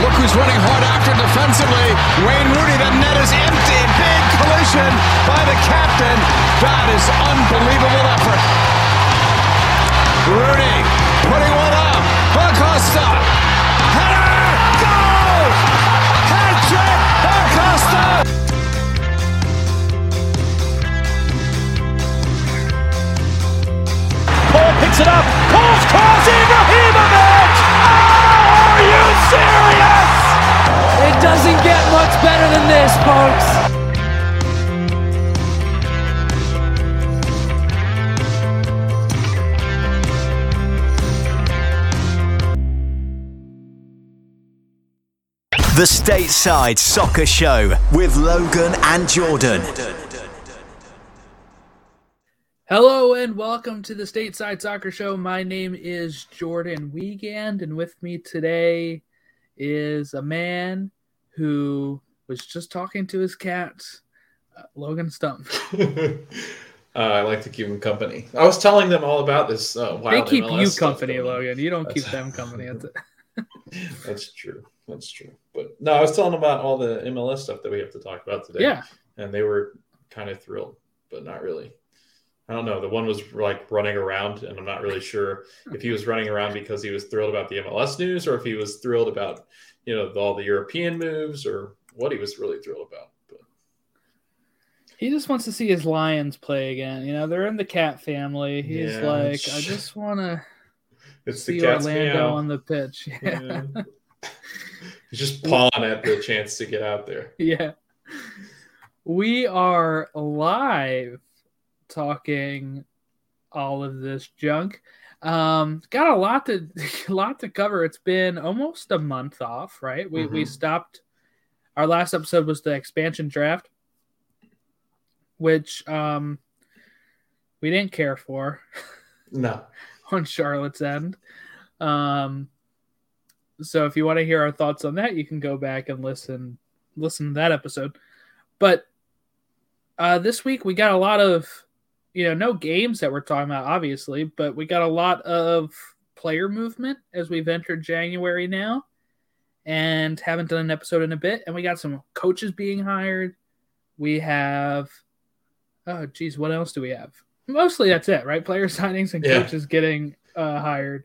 Look who's running hard after defensively. Wayne Rooney. The net is empty. Big collision by the captain. That is unbelievable effort. Rooney putting one up. Acosta. Header. Goal. Hat trick. Acosta. Paul picks it up. Paul's cross. Ibrahimovic! Oh, are you serious? It doesn't get much better than this, folks. The Stateside Soccer Show with Logan and Jordan. Hello and welcome to the Stateside Soccer Show. My name is Jordan Wiegand, and with me today is a man who was just talking to his cat, uh, Logan Stump. uh, I like to keep them company. I was telling them all about this. Uh, They keep MLS you company, on. Logan. You don't keep them company. That's true. That's true. But no, I was telling them about all the MLS stuff that we have to talk about today. Yeah, and they were kind of thrilled, but not really. I don't know. The one was like running around, and I'm not really sure if he was running around because he was thrilled about the MLS news, or if he was thrilled about you know all the European moves, or what he was really thrilled about. But he just wants to see his Lions play again. You know, they're in the cat family. He's Yeah, like, it's- I just want to it's the see Orlando meow. on the pitch. Yeah. Yeah. He's just pawing at the chance to get out there. yeah. We are live talking all of this junk. Um, got a lot to a lot to cover. It's been almost a month off, right? We we Mhm. stopped. Our last episode was the expansion draft, which um we didn't care for No, on Charlotte's end. Um, so if you want to hear our thoughts on that, you can go back and listen listen to that episode. But uh, this week we got a lot of you know no games that we're talking about, obviously, but we got a lot of player movement as we've entered January now, and haven't done an episode in a bit. And we got some coaches being hired. We have oh geez, what else do we have? Mostly that's it, right? Player signings and Yeah. coaches getting uh, hired.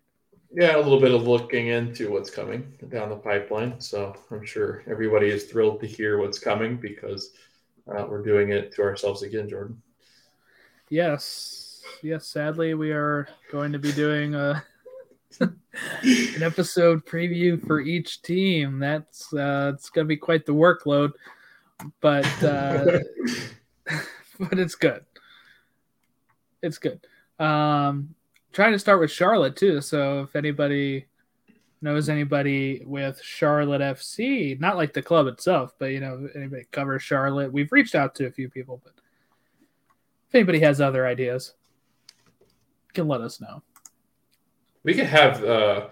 yeah, a little bit of looking into what's coming down the pipeline. So I'm sure everybody is thrilled to hear what's coming because uh, we're doing it to ourselves again, Jordan. Yes, yes. Sadly, we are going to be doing a an episode preview for each team. That's uh, it's going to be quite the workload, but uh, but it's good. It's good. Um, trying to start with Charlotte too. So if anybody knows anybody with Charlotte FC, not like the club itself, but you know anybody covers Charlotte, we've reached out to a few people, but if anybody has other ideas, can let us know. We could have uh,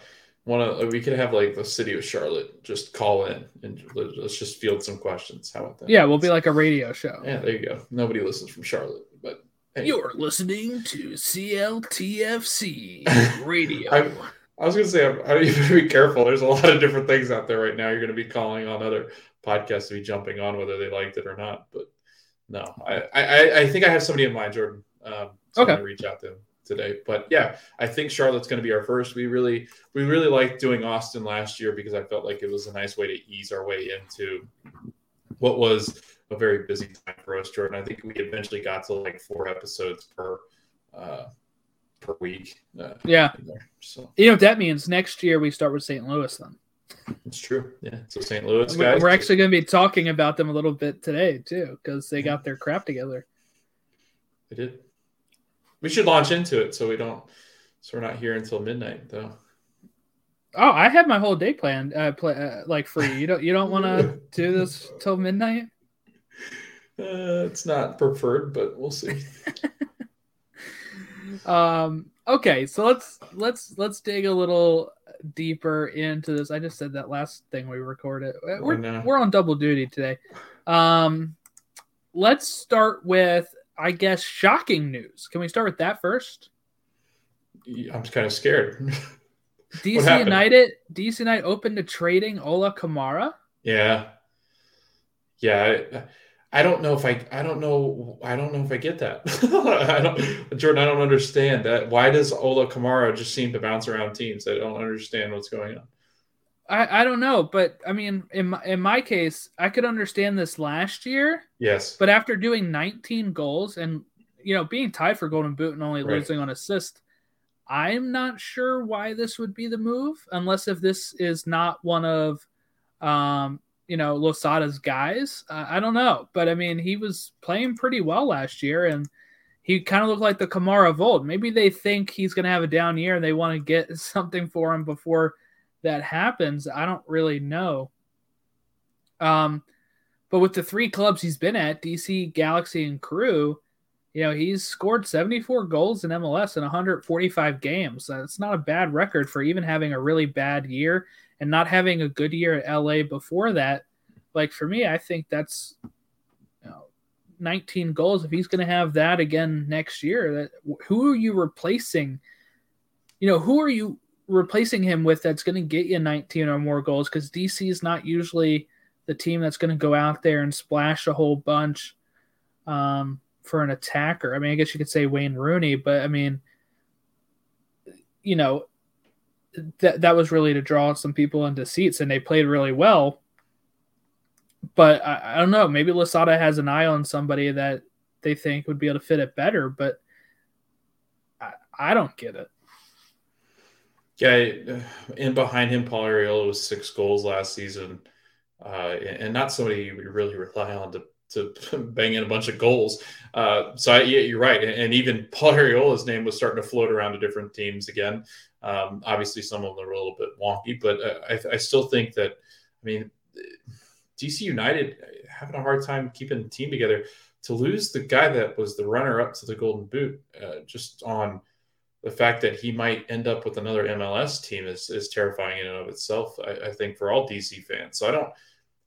one of we could have like the city of Charlotte just call in and let- let's just field some questions. How about that? Yeah, we'll be like a radio show. yeah. There you go. Nobody listens from Charlotte, but hey, You're listening to CLTFC Radio. I, I was gonna say I'm, I you better be careful. There's a lot of different things out there right now. You're gonna be calling on other podcasts to be jumping on whether they liked it or not. But no, I I, I think I have somebody in mind, Jordan. Um, so I'm Okay. gonna reach out to him today. But yeah, I think Charlotte's gonna be our first. We really we really liked doing Austin last year because I felt like it was a nice way to ease our way into what was a very busy time for us, Jordan. I think we eventually got to like four episodes per uh, per week. Uh, yeah. there. So You know what that means? Next year we start with St. Louis then. It's true. Yeah. So St. Louis We're guys. we're actually going to be talking about them a little bit today too because they got their crap together. They did. We should launch into it so we don't. So we're not here until midnight, though. Oh, I have my whole day planned, uh, play, uh, like free. You don't you don't want to do this till midnight? Uh, it's not preferred, but we'll see. um, okay, so let's let's let's dig a little deeper into this. I just said that last thing we recorded. We're no. we're on double duty today. Um, let's start with I guess shocking news. Can we start with that first? I'm just kind of scared. DC? United DC United open to trading Ola Kamara. yeah, yeah. I, don't know if I. I don't know. I don't know if I get that. I don't, Jordan. I don't understand that. Why does Ola Kamara just seem to bounce around teams? I don't understand what's going on. I, I don't know, but I mean, in my, in my case, I could understand this last year, Yes. but after doing 19 goals and you know being tied for Golden Boot and only Right. losing on assist, I'm not sure why this would be the move, unless if this is not one of, um, you know, Losada's guys. I I don't know, but I mean, he was playing pretty well last year, and he kind of looked like the Kamara of old. Maybe they think he's going to have a down year, and they want to get something for him before that happens. I don't really know. Um, but with the three clubs he's been at, DC, Galaxy, and Crew, you know, he's scored 74 goals in MLS in 145 games. That's not a bad record for even having a really bad year and not having a good year at LA before that. Like for me, I think that's you know, 19 goals. If he's going to have that again next year, that who are you replacing? You know, who are you replacing him with that's going to get you 19 or more goals? Because DC is not usually the team that's going to go out there and splash a whole bunch um, for an attacker. I mean, I guess you could say Wayne Rooney, but I mean, you know, that that was really to draw some people into seats, and they played really well. But I, I don't know. Maybe Losada has an eye on somebody that they think would be able to fit it better, but I, I don't get it. Yeah, in behind him, Paul Arriola was six goals last season, uh, and not somebody you really rely on to to bang in a bunch of goals. Uh, so I, yeah, you're right, and, even Paul Arriola's name was starting to float around to different teams again. Um, obviously, some of them are a little bit wonky, but uh, I, I still think that I mean, DC United having a hard time keeping the team together. To lose the guy that was the runner up to the Golden Boot, uh, just on the fact that he might end up with another MLS team is, is terrifying in and of itself. I, I think for all DC fans. So I don't,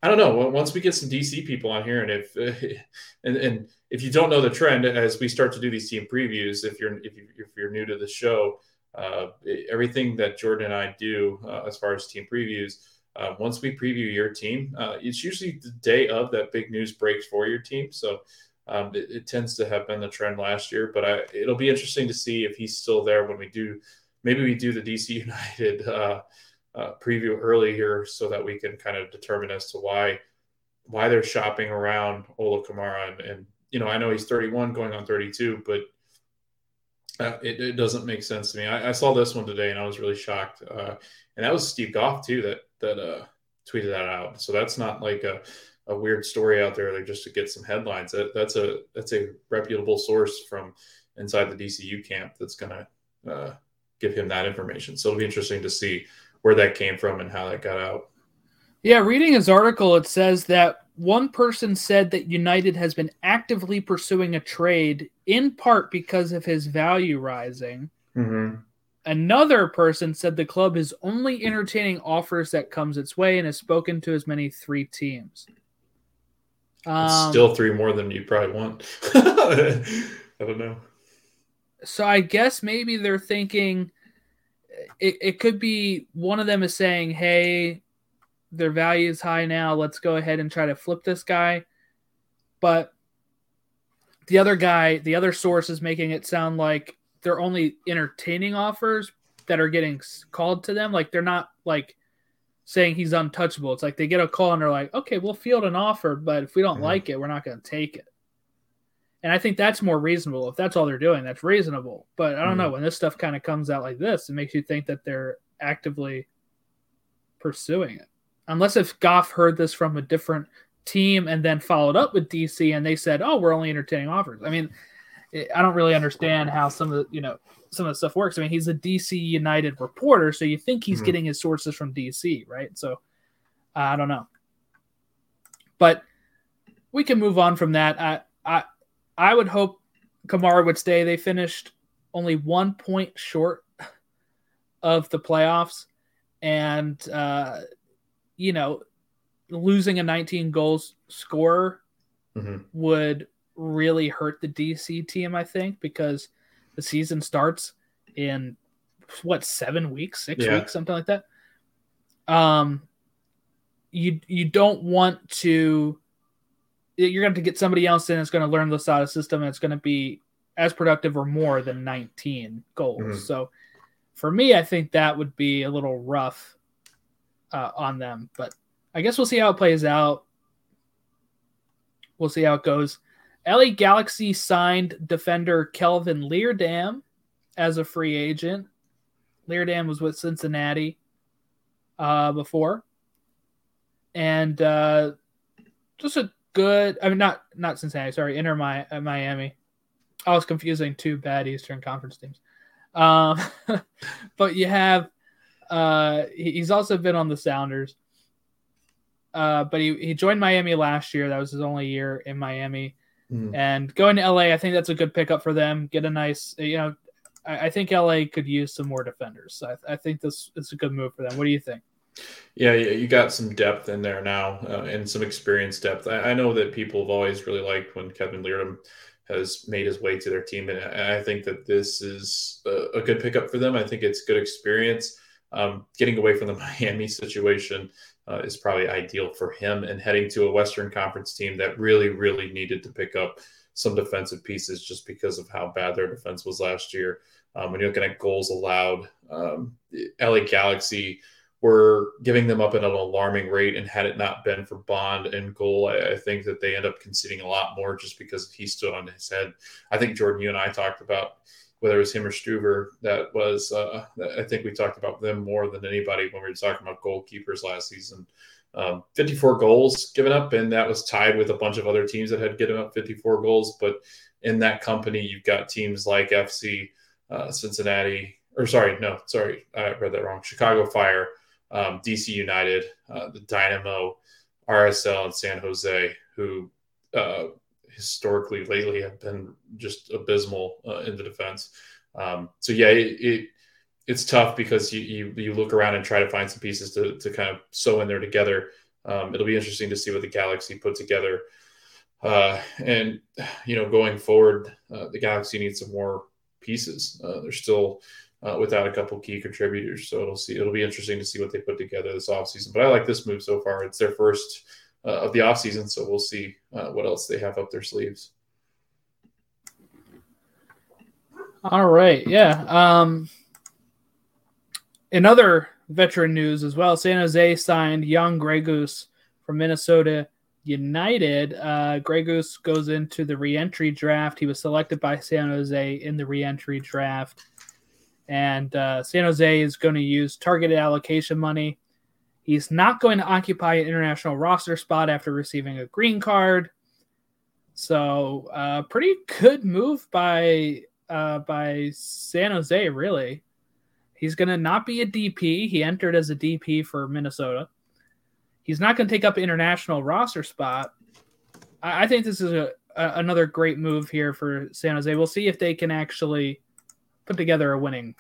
I don't know. Once we get some DC people on here, and if and, and if you don't know the trend, as we start to do these team previews, if you're if you if you're new to the show, uh, everything that Jordan and I do uh, as far as team previews, uh, once we preview your team, uh, it's usually the day of that big news breaks for your team. So um, it, it, tends to have been the trend last year, but I, it'll be interesting to see if he's still there when we do. Maybe we do the DC United uh, preview early here so that we can kind of determine as to why why they're shopping around Ola Kamara. And, and you know, I know he's 31 going on 32, but uh, it, it, doesn't make sense to me. I, I, saw this one today and I was really shocked. Uh, and that was Steve Goff too that that uh, tweeted that out. So that's not like a a weird story out there like just to get some headlines. That, that's a that's a reputable source from inside the DCU camp that's going to uh, give him that information. So it'll be interesting to see where that came from and how that got out. Yeah, reading his article, it says that one person said that United has been actively pursuing a trade in part because of his value rising. Mm-hmm. Another person said the club is only entertaining offers that comes its way and has spoken to as many three teams. Um, still three more than you probably want. I don't know. So I guess maybe they're thinking it, it could be one of them is saying, hey, their value is high now. Let's go ahead and try to flip this guy. But the other guy, the other source is making it sound like they're only entertaining offers that are getting called to them. Like they're not like saying he's untouchable. It's like they get a call and they're like, okay, we'll field an offer, but if we don't mm-hmm. like it, we're not going to take it. And I think that's more reasonable. If that's all they're doing, that's reasonable. But I don't mm-hmm. know. When this stuff kind of comes out like this, it makes you think that they're actively pursuing it. Unless if Goff heard this from a different team and then followed up with DC and they said, oh, we're only entertaining offers. I mean, I don't really understand how some of the, you know, some of the stuff works. I mean, he's a DC United reporter, so you think he's mm-hmm. getting his sources from DC, right? So I don't know, but we can move on from that. I I I would hope Kamara would stay. They finished only one point short of the playoffs, and uh, you know, losing a 19 goals scorer Mm-hmm. would really hurt the DC team, I think, because the season starts in what seven weeks, six Yeah. weeks, something like that. Um, you you don't want to. You're going to get somebody else in that's going to learn the SADA system and it's going to be as productive or more than 19 goals. Mhm. So, for me, I think that would be a little rough uh, on them. But I guess we'll see how it plays out. We'll see how it goes. LA Galaxy signed defender Kelvin Leerdam as a free agent. Leerdam was with Cincinnati uh, before, and uh, just a good. I mean, not not Cincinnati. Sorry, Inter Mi- uh, Miami. I was confusing two bad Eastern Conference teams. Um, but you have. Uh, he- he's also been on the Sounders. Uh, but he, he joined Miami last year. That was his only year in Miami. Mhm. And going to LA, I think that's a good pickup for them. Get a nice, you know, I, I think LA could use some more defenders. So I, I think this is a good move for them. What do you think? Yeah, you got some depth in there now uh, and some experience depth. I, I know that people have always really liked when Kevin Leerdam has made his way to their team, and I I think that this is a, a good pickup for them. I think it's good experience. Um, getting away from the Miami situation uh, is probably ideal for him, and heading to a Western Conference team that really, really needed to pick up some defensive pieces just because of how bad their defense was last year. Um, when you're looking at goals allowed, um, LA Galaxy were giving them up at an alarming rate. And had it not been for Bond and goal, I, I think that they end up conceding a lot more just because he stood on his head. I think Jordan, you and I talked about whether it was him or Struver. That was, uh, I think we talked about them more than anybody when we were talking about goalkeepers last season. Um, 54 goals given up, and that was tied with a bunch of other teams that had given up 54 goals. But in that company, you've got teams like FC, uh, Cincinnati, or sorry, no, sorry, I read that wrong. Chicago Fire, um, DC United, uh, the Dynamo, RSL, and San Jose, who uh, historically lately have been just abysmal uh, in the defense. Um, so yeah, it, it it's tough because you, you you look around and try to find some pieces to to kind of sew in there together. Um, it'll be interesting to see what the Galaxy put together. Uh, and you know, going forward, uh, the Galaxy needs some more pieces. Uh, they're still uh, without a couple key contributors, so it'll see it'll be interesting to see what they put together this offseason. But I like this move so far. It's their first uh, of the offseason, so we'll see uh, what else they have up their sleeves. All right. Yeah. Um, in other veteran news as well, San Jose signed Jan Gregus from Minnesota United. Uh, Gregus goes into the reentry draft. He was selected by San Jose in the reentry draft. And uh, San Jose is going to use targeted allocation money. He's not going to occupy an international roster spot after receiving a green card. So, uh, pretty good move by uh, by San Jose, really. He's going to not be a DP. He entered as a DP for Minnesota. He's not going to take up international roster spot. I, I think this is a, a, another great move here for San Jose. We'll see if they can actually put together a winning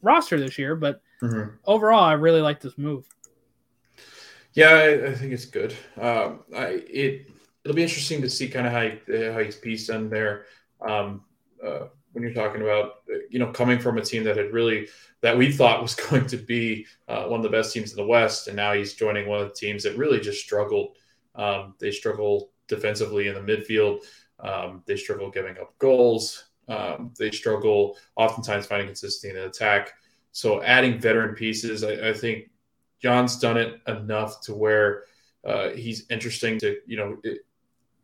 roster this year. But overall, I really like this move. Yeah, I, I think it's good. Um, I it it'll be interesting to see kind of how he, how he's pieced in there. Um, uh, when you're talking about you know coming from a team that had really that we thought was going to be uh, one of the best teams in the West, and now he's joining one of the teams that really just struggled. Um, they struggle defensively in the midfield. Um, they struggle giving up goals. Um, they struggle oftentimes finding consistency in attack. So adding veteran pieces, I, I think John's done it enough to where uh, he's interesting to you know it,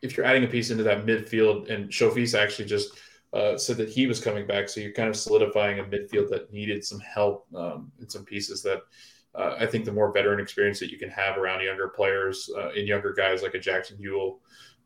if you're adding a piece into that midfield, and Chofis actually just uh, said that he was coming back, so you're kind of solidifying a midfield that needed some help um, and some pieces that uh, I think the more veteran experience that you can have around younger players uh, and younger guys like a Jackson Yueill,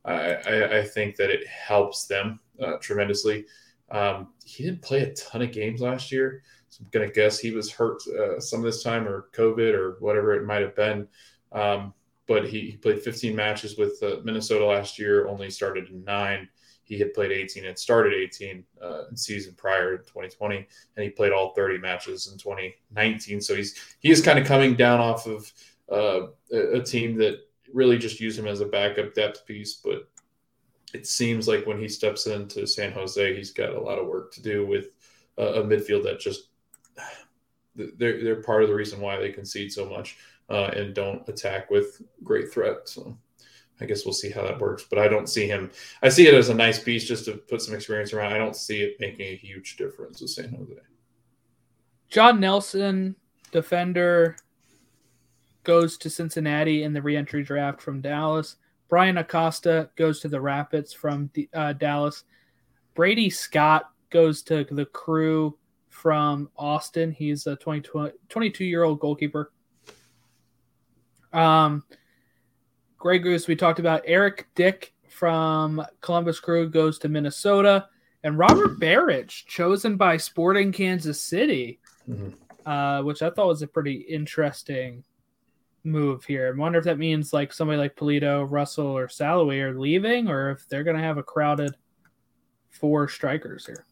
I, I, I think that it helps them uh, tremendously. Um, he didn't play a ton of games last year, so I'm gonna guess he was hurt uh, some of this time or COVID or whatever it might have been. Um, but he, he played 15 matches with uh, Minnesota last year. Only started in nine. He had played 18 and started 18 uh, in season prior in 2020, and he played all 30 matches in 2019. So he's he is kind of coming down off of uh, a, a team that really just used him as a backup depth piece, but it seems like when he steps into San Jose, he's got a lot of work to do with a, a midfield that just they're they're part of the reason why they concede so much uh, and don't attack with great threat. So I guess we'll see how that works. But I don't see him. I see it as a nice piece just to put some experience around. I don't see it making a huge difference with San Jose. John Nelson, defender, goes to Cincinnati in the reentry draft from Dallas. Bryan Acosta goes to the Rapids from uh, Dallas. Brady Scott goes to the crew from Austin. He's a 22 year old goalkeeper. Um, Gregus, we talked about Eric Dick from Columbus Crew goes to Minnesota. And Robert Beric, chosen by Sporting Kansas City, mm-hmm. uh, which I thought was a pretty interesting move here. I wonder if that means like somebody like Pulido, Russell, or Salloi are leaving, or if they're going to have a crowded four strikers here.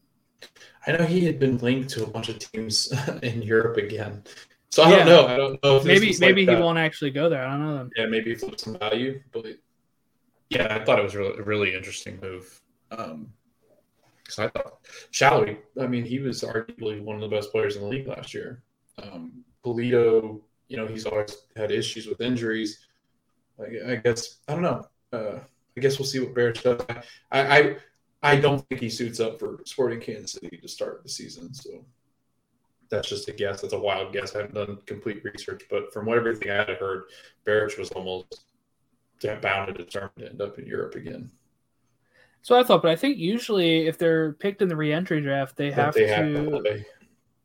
I know he had been linked to a bunch of teams in Europe again, so I yeah. don't know. I don't know if maybe maybe like he won't actually go there. I don't know. Them. Yeah, maybe flip some value, but yeah, I thought it was really, a really interesting move. Um, because I thought Salloi, I mean, he was arguably one of the best players in the league last year. Um, Pulido you know he's always had issues with injuries. I, I guess I don't know. Uh, I guess we'll see what Beric does. I, I I don't think he suits up for Sporting Kansas City to start the season. So that's just a guess. That's a wild guess. I haven't done complete research, but from what everything I had heard, Beric was almost bound and determined to end up in Europe again. So I thought, but I think usually if they're picked in the reentry draft, they have they to. Have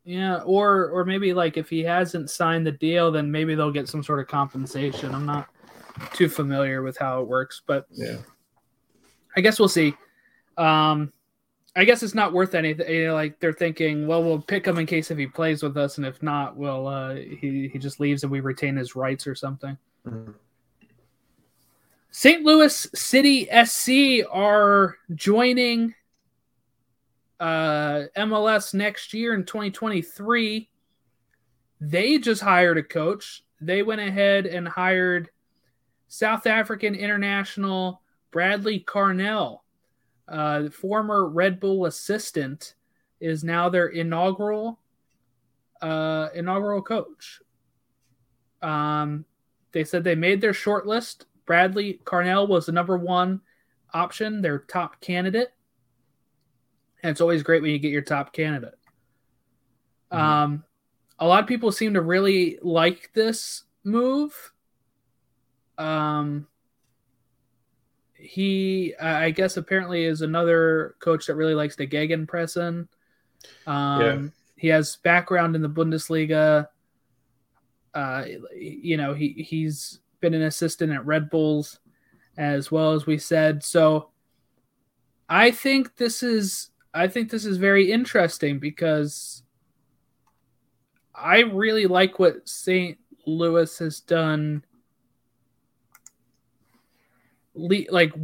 yeah, or or maybe like if he hasn't signed the deal, then maybe they'll get some sort of compensation. I'm not too familiar with how it works, but yeah, I guess we'll see. Um, I guess it's not worth anything. You know, like they're thinking, well, we'll pick him in case if he plays with us, and if not, well, uh, he he just leaves and we retain his rights or something. Mm-hmm. St. Louis City SC are joining uh, MLS next year in 2023, they just hired a coach. They went ahead and hired South African international Bradley Carnell, uh, former Red Bull assistant, is now their inaugural uh, inaugural coach. Um, they said they made their shortlist. Bradley Carnell was the number one option, their top candidate. And it's always great when you get your top candidate. Mm-hmm. Um, a lot of people seem to really like this move. Um, he, I guess, apparently is another coach that really likes the gegenpressen. Um, yeah. He has background in the Bundesliga. Uh, you know, he he's been an assistant at Red Bulls, as well as we said. So, I think this is I think this is very interesting because I really like what St. Louis has done like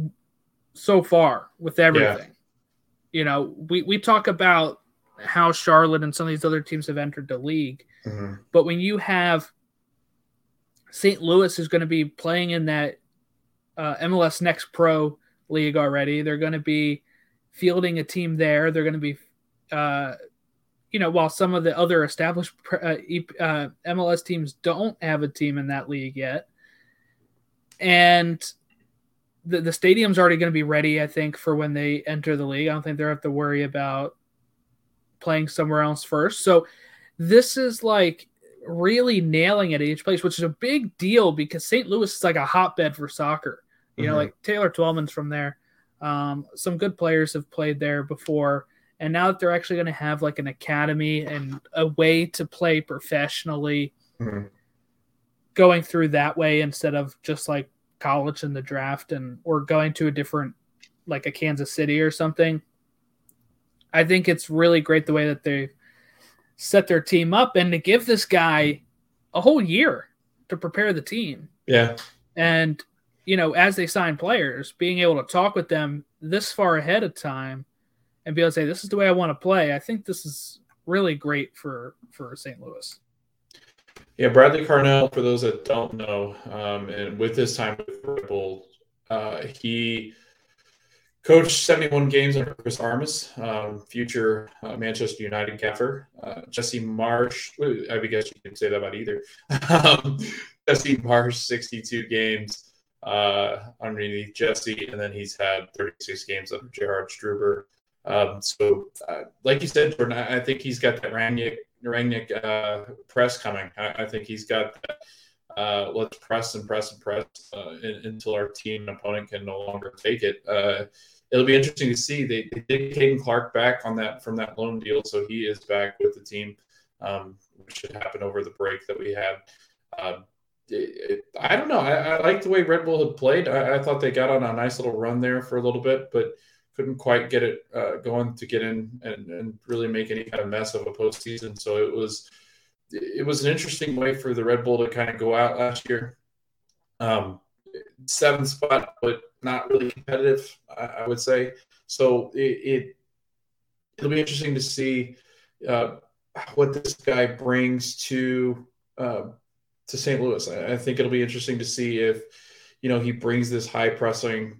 so far with everything. Yeah. You know, we, we talk about how Charlotte and some of these other teams have entered the league. Mm-hmm. But when you have St. Louis is going to be playing in that uh, MLS Next Pro league already, they're going to be fielding a team there. They're going to be, uh, you know, while some of the other established uh, uh, MLS teams don't have a team in that league yet, and the the stadium's already going to be ready. I think for when they enter the league. I don't think they have to worry about playing somewhere else first. So this is like really nailing it at each place, which is a big deal because St. Louis is like a hotbed for soccer. You mm-hmm. know, like Taylor Twellman's from there. Um, some good players have played there before, and now that they're actually going to have like an academy and a way to play professionally, mm-hmm. going through that way instead of just like college in the draft and or going to a different like a Kansas City or something. I think it's really great the way that they set their team up and to give this guy a whole year to prepare the team. Yeah. And you know, as they sign players, being able to talk with them this far ahead of time and be able to say, "This is the way I want to play," I think this is really great for for St. Louis. Yeah, Bradley Carnell, for those that don't know, um, and with his time with Red uh, he coached 71 games under Chris Armas, um, future uh, Manchester United gaffer. Uh, Jesse Marsch, I guess you can say that about either. um, Jesse Marsch, 62 games uh, underneath Jesse, and then he's had 36 games under Gerhard Struber. Um, so, uh, like you said, Jordan, I, I, think he's got that Rangnick, Rangnick uh, press coming. I, I, think he's got that. Uh, let's press and press and press uh, in, until our team opponent can no longer take it. Uh, it'll be interesting to see. They, they did Caden Clark back on that from that loan deal, so he is back with the team, um, which should happen over the break that we had. I don't know. I, I like the way Red Bull had played. I, I, thought they got on a nice little run there for a little bit, but couldn't quite get it uh, going to get in and, and, really make any kind of mess of a postseason. So it was it was an interesting way for the Red Bull to kind of go out last year. Um, seventh spot, but not really competitive, I, I would say. So it, it will be interesting to see uh, what this guy brings to uh, to St. Louis. I, I think it'll be interesting to see if you know he brings this high pressing,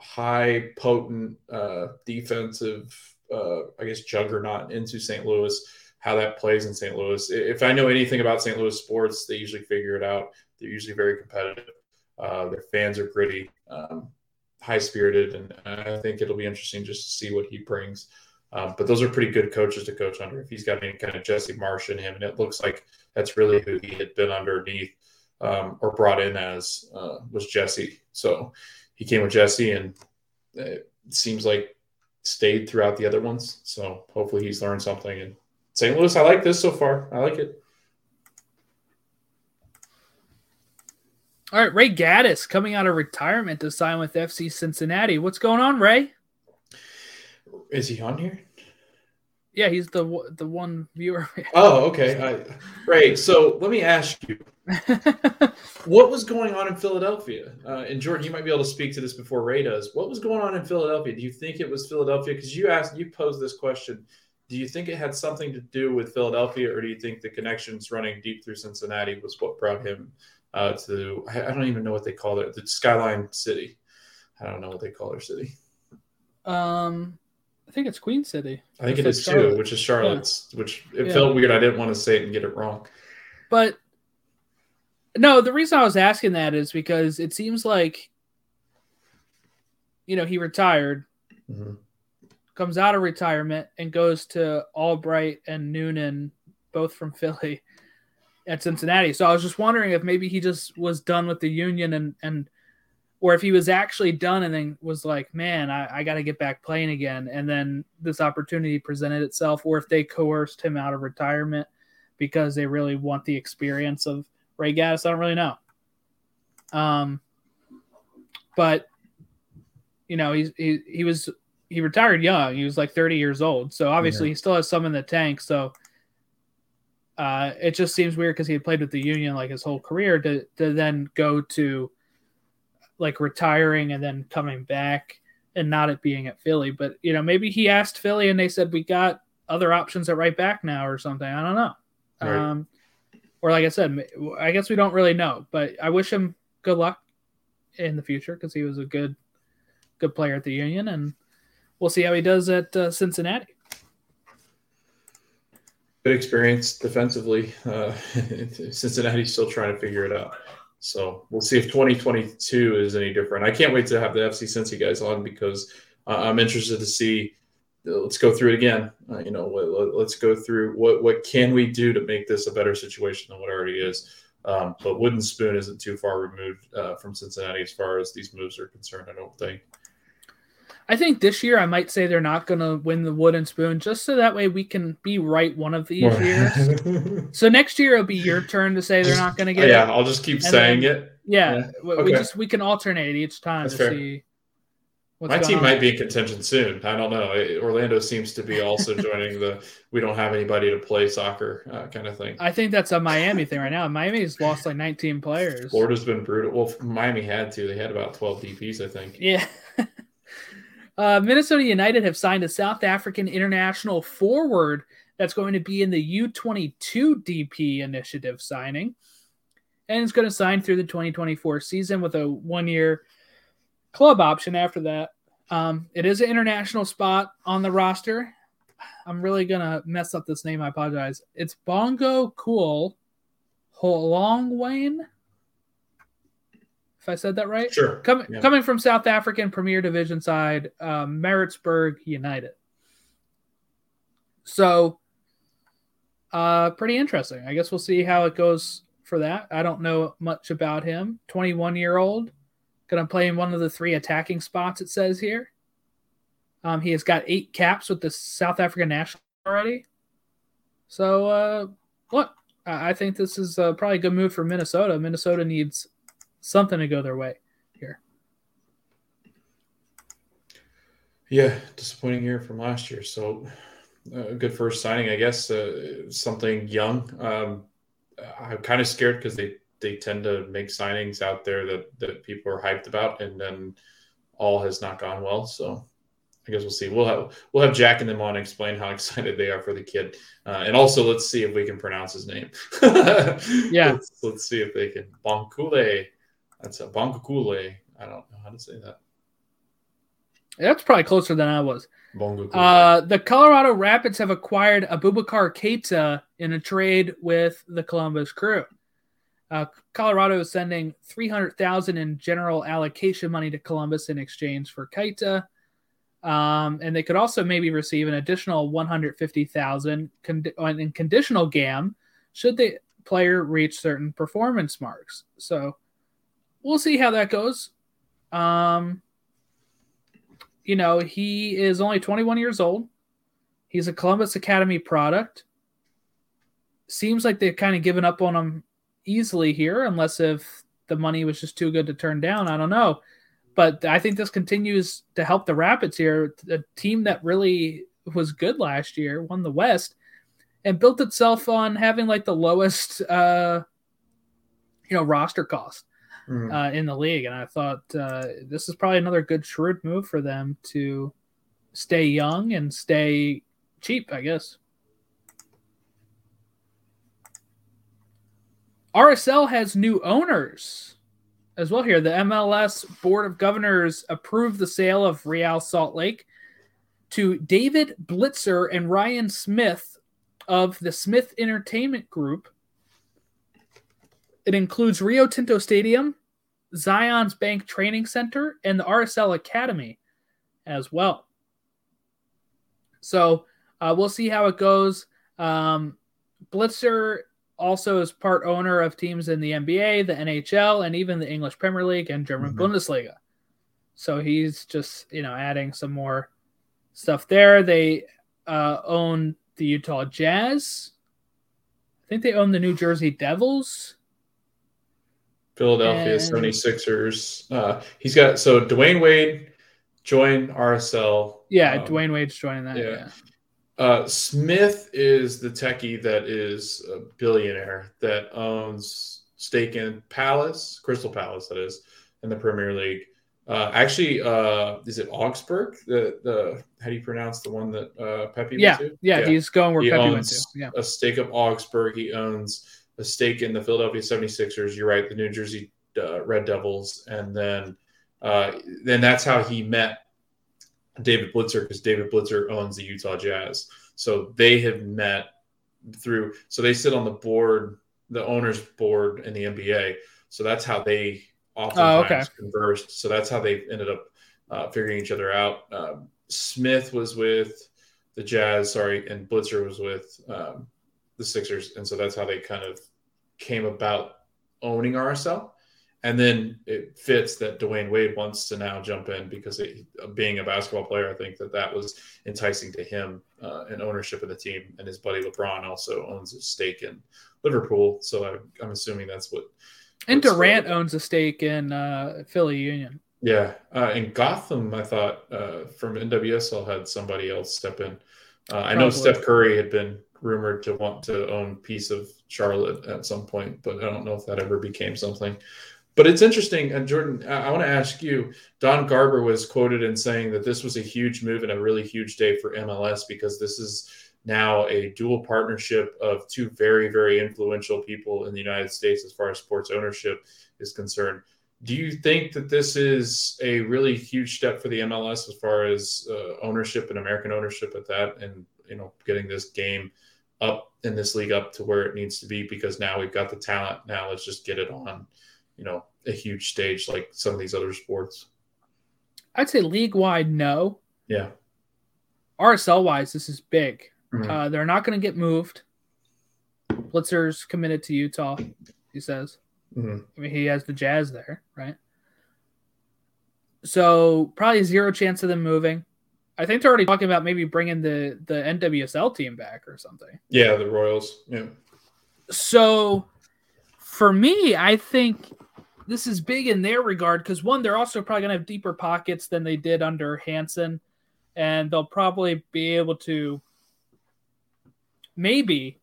high potent uh, defensive, uh, I guess juggernaut into St. Louis. How that plays in St. Louis. If I know anything about St. Louis sports, they usually figure it out. They're usually very competitive. Uh, their fans are gritty, um, high spirited, and I think it'll be interesting just to see what he brings. Um, but those are pretty good coaches to coach under. If he's got any kind of Jesse Marsch in him, and it looks like that's really who he had been underneath um, or brought in as uh, was Jesse. So he came with Jesse, and it seems like stayed throughout the other ones. So hopefully he's learned something. And St. Louis, I like this so far. I like it. All right, Ray Gaddis coming out of retirement to sign with FC Cincinnati. What's going on, Ray? Is he on here? Yeah, he's the the one viewer. oh, okay. I, right. So let me ask you, what was going on in Philadelphia? Uh, and Jordan, you might be able to speak to this before Ray does. What was going on in Philadelphia? Do you think it was Philadelphia? Because you asked, you posed this question. Do you think it had something to do with Philadelphia, or do you think the connections running deep through Cincinnati was what brought him uh, to? I don't even know what they call it. The Skyline City. I don't know what they call their city. Um, I think it's Queen City. I think it is Charlotte. too, which is Charlotte's. Yeah. Which it yeah. felt weird. I didn't want to say it and get it wrong. But no, the reason I was asking that is because it seems like you know he retired, mm-hmm. comes out of retirement, and goes to Albright and Noonan, both from Philly, at Cincinnati. So I was just wondering if maybe he just was done with the union and and or if he was actually done and then was like, man, I, I got to get back playing again. And then this opportunity presented itself, or if they coerced him out of retirement because they really want the experience of Ray Gaddis. I don't really know. Um, but you know, he's, he, he was, he retired young. He was like 30 years old. So obviously yeah. he still has some in the tank. So, uh, it just seems weird because he had played with the union like his whole career to, to then go to, like retiring and then coming back and not it being at Philly. But you know, maybe he asked Philly and they said we got other options at right back now or something. I don't know. Right. Um, or like I said, I guess we don't really know. But I wish him good luck in the future because he was a good, good player at the Union, and we'll see how he does at uh, Cincinnati. Good experience defensively. Uh, Cincinnati's still trying to figure it out. So we'll see if 2022 is any different. I can't wait to have the FC Cincy guys on because uh, I'm interested to see. Let's go through it again. Uh, you know, let, us go through what what can we do to make this a better situation than what already is. Um, but Wooden Spoon isn't too far removed uh, from Cincinnati as far as these moves are concerned. I don't think. I think this year I might say they're not going to win the wooden spoon, just so that way we can be right one of these years. so next year it'll be your turn to say they're not going to get yeah, it. Yeah, I'll just keep and saying then, it. Yeah, yeah. we okay. just we can alternate each time That's to fair. see. What's My team on? might be in contention soon. I don't know. Orlando seems to be also joining the we don't have anybody to play soccer uh, kind of thing. I think that's a Miami thing right now. Miami's lost like 19 players. Florida's been brutal. Well, Miami had to. They had about 12 DPs, I think. Yeah. uh, Minnesota United have signed a South African international forward that's going to be in the U22 DP initiative signing. And it's going to sign through the 2024 season with a one year club option after that. Um, it is an international spot on the roster. I'm really going to mess up this name. I apologize. It's Bongo Cool Holongwayne. If I said that right? Sure. Coming Yeah. coming from South African Premier Division side, um, Maritzburg United. So, uh, pretty interesting. I guess we'll see how it goes for that. I don't know much about him. 21 year old, going to play in one of the three attacking spots, it says here. Um, he has got eight caps with the South African national already. So, uh, look, I I think this is uh, probably a good move for Minnesota. Minnesota needs something to go their way here. Yeah, disappointing year from last year. So, a good first signing, I guess. Uh, something young. Um, I'm kind of scared because they they tend to make signings out there that that people are hyped about, and then all has not gone well. So, I guess we'll see. We'll have we'll have Jack and them on explain how excited they are for the kid, uh, and also let's see if we can pronounce his name. Yeah. let's, let's see if they can Bonkule. That's a Bonkule. I don't know how to say that. That's probably closer than I was. Uh, the Colorado Rapids have acquired Abubakar Keita in a trade with the Columbus Crew. Uh, Colorado is sending 300000 in general allocation money to Columbus in exchange for Keita. Um, and they could also maybe receive an additional 150000 con- in conditional GAM should the player reach certain performance marks. So we'll see how that goes. Um, you know, he is only 21 years old. He's a Columbus Academy product. Seems like they've kind of given up on him easily here, unless if the money was just too good to turn down. I don't know. But I think this continues to help the Rapids here, a team that really was good last year, won the West, and built itself on having like the lowest, uh, you know, roster cost Mhm. uh, in the league. And I thought uh, this is probably another good shrewd move for them to stay young and stay cheap, I guess. RSL has new owners as well here. The MLS Board of Governors approved the sale of Real Salt Lake to David Blitzer and Ryan Smith of the Smith Entertainment Group. It includes Rio Tinto Stadium, Zion's Bank Training Center, and the RSL Academy as well. So uh, we'll see how it goes. Um, Blitzer also is part owner of teams in the NBA, the NHL, and even the English Premier League and German Mhm. Bundesliga. So he's just you know adding some more stuff there. They uh, own the Utah Jazz. I think they own the New Jersey Devils. Philadelphia And- 76ers. Uh, he's got so Dwyane Wade joined RSL. Yeah, Um, Dwyane Wade's joining that. yeah. Yeah. Uh, Smith is the techie that is a billionaire that owns stake in Palace, Crystal Palace, that is, in the Premier League. Uh, actually, uh, is it Augsburg? The the how do you pronounce the one that uh, Pepe Yeah, went to? yeah, he's going where He Pepe went to. Yeah. a stake of Augsburg. He owns a stake in the Philadelphia 76ers. You're right, the New Jersey uh, Red Devils. And then uh, then that's how he met David Blitzer because David Blitzer owns the Utah Jazz. So they have met through, so they sit on the board, the owner's board in the NBA. So that's how they oftentimes Oh, okay. conversed. So that's how they ended up uh, figuring each other out. Um, Smith was with the Jazz, sorry, and Blitzer was with um, the Sixers, and so that's how they kind of came about owning RSL. And then it fits that Dwyane Wade wants to now jump in because it, being a basketball player, I think that that was enticing to him uh, and ownership of the team. And his buddy LeBron also owns a stake in Liverpool, so I, I'm assuming that's what. And Durant owns a stake in uh, Philly Union. Yeah, uh, and Gotham, I thought uh, from NWSL had somebody else step in. Uh, I know Steph Curry had been rumored to want to own piece of Charlotte at some point, but I don't know if that ever became something. But it's interesting, and Jordan, I, I want to ask you. Don Garber was quoted in saying that this was a huge move and a really huge day for MLS because this is now a dual partnership of two very, very influential people in the United States as far as sports ownership is concerned. Do you think that this is a really huge step for the MLS as far as uh, ownership and American ownership at that, and you know, getting this game up in this league up to where it needs to be? Because now we've got the talent. Now let's just get it on, you know, a huge stage like some of these other sports. I'd say league wide, no. Yeah. RSL wise, this is big. Mhm. Uh, they're not going to get moved. Blitzer's committed to Utah, he says. Mhm. I mean, he has the Jazz there, right? So probably zero chance of them moving. I think they're already talking about maybe bringing the the NWSL team back or something. Yeah, the Royals. Yeah. So for me, I think this is big in their regard because one, they're also probably going to have deeper pockets than they did under Hansen, and they'll probably be able to maybe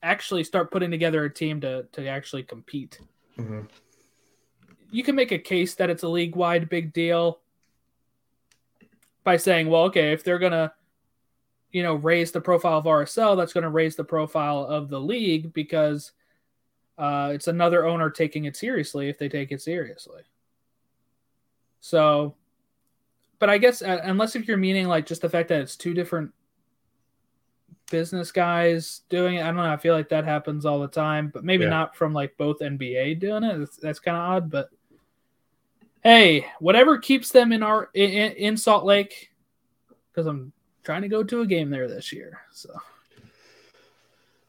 actually start putting together a team to to actually compete. Mhm. You can make a case that it's a league wide big deal by saying, well, okay, if they're gonna you know raise the profile of RSL, that's going to raise the profile of the league because uh, it's another owner taking it seriously if they take it seriously. So, but I guess uh, unless if you're meaning like just the fact that it's two different business guys doing it, I don't know. I feel like that happens all the time, but maybe Yeah. not from like both NBA doing it. That's, that's kind of odd, but hey, whatever keeps them in our in, in Salt Lake, because I'm trying to go to a game there this year. So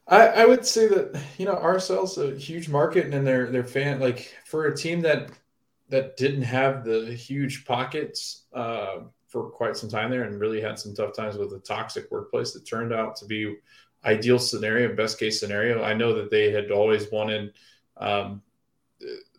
I, I would say that you know RSL's a huge market and their their fan like for a team that that didn't have the huge pockets uh, for quite some time there and really had some tough times with a toxic workplace that turned out to be ideal scenario, best case scenario. I know that they had always wanted um,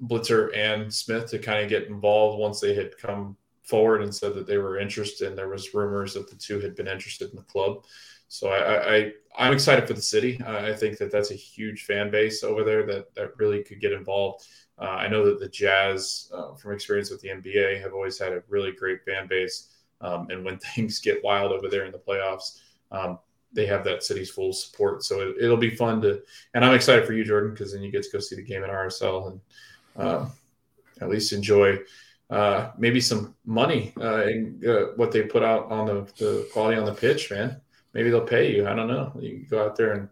Blitzer and Smith to kind of get involved once they had come forward and said that they were interested. And there was rumors that the two had been interested in the club. So I, I I'm excited for the city. I think that that's a huge fan base over there that that really could get involved. Uh, I know that the Jazz, uh, from experience with the NBA, have always had a really great fan base. Um, and when things get wild over there in the playoffs, um, they have that city's full support. So it, it'll be fun to, and I'm excited for you, Jordan, because then you get to go see the game at RSL and uh, at least enjoy uh, maybe some money uh, in uh, what they put out on the, the quality on the pitch, man. Maybe they'll pay you. I don't know. You go out there and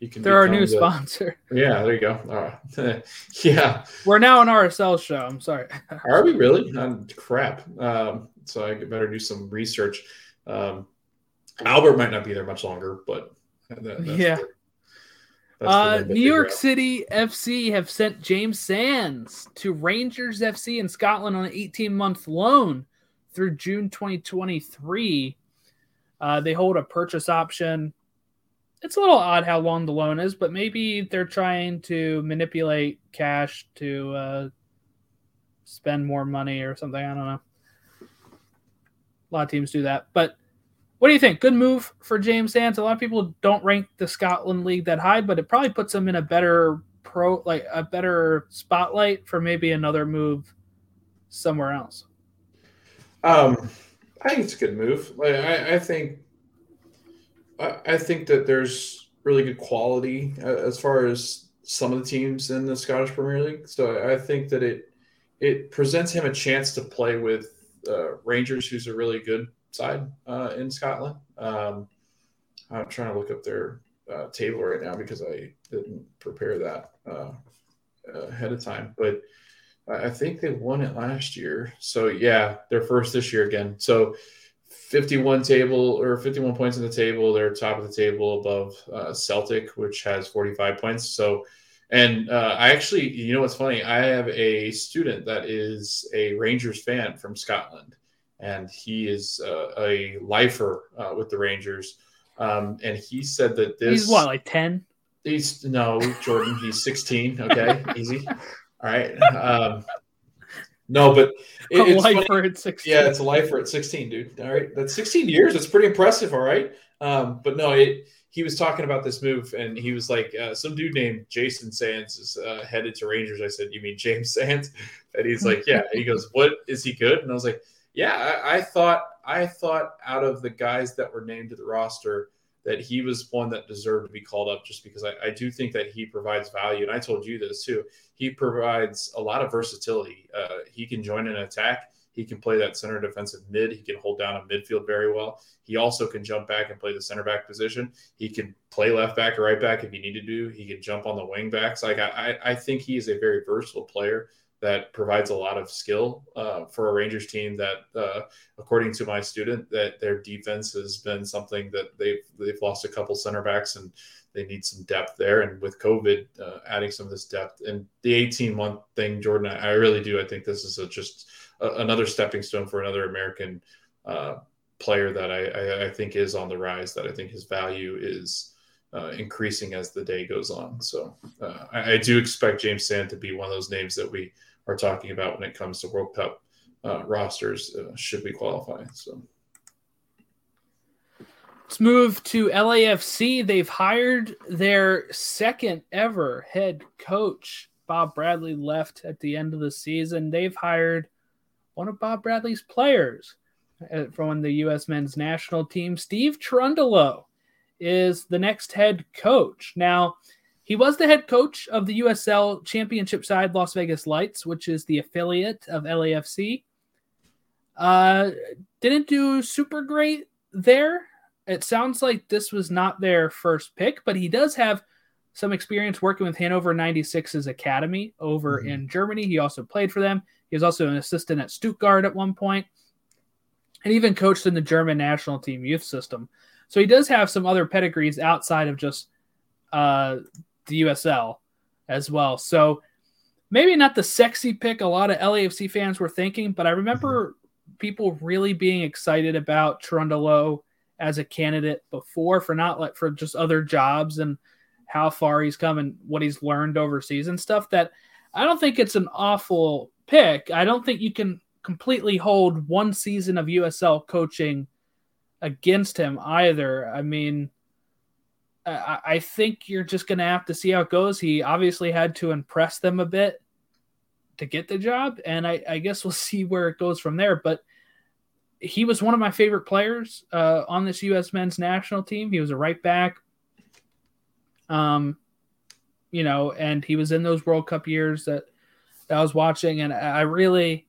you can. they're our new the- sponsor. Yeah, there you go. All right. yeah. We're now an RSL show. I'm sorry. Are we really? Um, crap. Um, so I better do some research. Um, Albert might not be there much longer, but that, that's Yeah. the- Uh, New York. City FC have sent James Sands to Rangers FC in Scotland on an 18 month loan through June 2023. Uh, they hold a purchase option. It's a little odd how long the loan is, but maybe they're trying to manipulate cash to uh, spend more money or something. I don't know. A lot of teams do that. But what do you think? Good move for James Sands. A lot of people don't rank the Scotland League that high, but it probably puts him in a better pro, like a better spotlight for maybe another move somewhere else. Um, I think it's a good move. Like, I, I think, I, I think that there's really good quality uh, as far as some of the teams in the Scottish Premier League. So I, think that it it presents him a chance to play with uh, Rangers, who's a really good side uh, in Scotland. Um, I'm trying to look up their uh, table right now because I didn't prepare that uh, ahead of time, but. I think they won it last year. So yeah, they're first this year again. So 51 table or 51 points in the table. They're top of the table above uh, Celtic, which has 45 points. So, and uh, I actually, you know, what's funny? I have a student that is a Rangers fan from Scotland, and he is uh, a lifer uh, with the Rangers. Um, and he said that this He's what, like 10? He's no Jordan. He's 16. Okay, easy. All right. Um, No, but it, it's lifer funny. at 16. Yeah, it's a lifer at 16, dude. All right. That's 16 years. That's pretty impressive. All right. Um, but no, it, he was talking about this move and he was like, uh, some dude named Jason Sands is uh, headed to Rangers. I said, You mean James Sands? And he's like, Yeah. he goes, What is he good? And I was like, Yeah, I, I thought, I thought out of the guys that were named to the roster, that he was one that deserved to be called up just because I, I, do think that he provides value. And I told you this too. He provides a lot of versatility. Uh, he can join an attack. He can play that center defensive mid. He can hold down a midfield very well. He also can jump back and play the center back position. He can play left back or right back if he needed to. do He can jump on the wing backs. Like I, I think he is a very versatile player that provides a lot of skill uh, for a Rangers team that, uh, according to my student, that their defense has been something that they've they've lost a couple center backs and they need some depth there. And with COVID, uh, adding some of this depth and the 18 month thing, Jordan, I, really do. I think this is a, just a, another stepping stone for another American uh, player that I, I, I, think is on the rise. That I think his value is. Uh, increasing as the day goes on, so uh, I, I do expect James Sand to be one of those names that we are talking about when it comes to World Cup uh, rosters uh, should we qualify. So. Let's move to LAFC. They've hired their second ever head coach. Bob Bradley left at the end of the season. They've hired one of Bob Bradley's players uh, from the U.S. men's national team. Steve Cherundolo is the next head coach. Now, he was the head coach of the USL Championship side Las Vegas Lights, which is the affiliate of LAFC. Uh, didn't do super great there. It sounds like this was not their first pick, but he does have some experience working with Hannover 96's academy over mm-hmm. in Germany. He also played for them. He was also an assistant at Stuttgart at one point and even coached in the German national team youth system. So he does have some other pedigrees outside of just uh, the USL as well. So maybe not the sexy pick a lot of LAFC fans were thinking, but I remember mm-hmm. people really being excited about Cherundolo as a candidate before for not like for just other jobs and how far he's come and what he's learned overseas and stuff that I don't think it's an awful pick. I don't think you can completely hold one season of USL coaching against him either. I mean, I, think you're just going to have to see how it goes. He obviously had to impress them a bit to get the job, and I, I guess we'll see where it goes from there. But he was one of my favorite players uh, on this U.S. men's national team. He was a right back. Um, you know, and he was in those World Cup years that, that I was watching, and I really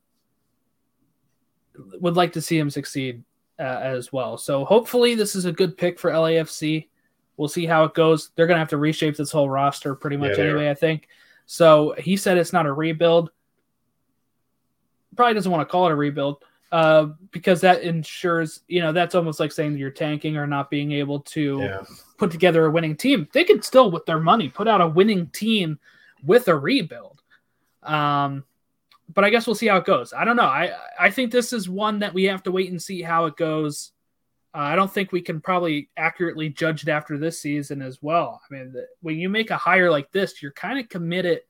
would like to see him succeed uh, as well. So hopefully, this is a good pick for LAFC. We'll see how it goes. They're going to have to reshape this whole roster pretty much yeah, anyway, I think. So he said it's not a rebuild. Probably doesn't want to call it a rebuild uh, because that ensures, you know, that's almost like saying you're tanking or not being able to yeah. put together a winning team. They could still, with their money, put out a winning team with a rebuild. Um, but I guess we'll see how it goes. I don't know. I I think this is one that we have to wait and see how it goes uh, I don't think we can probably accurately judge it after this season as well. I mean, the, when you make a hire like this, you're kind of committed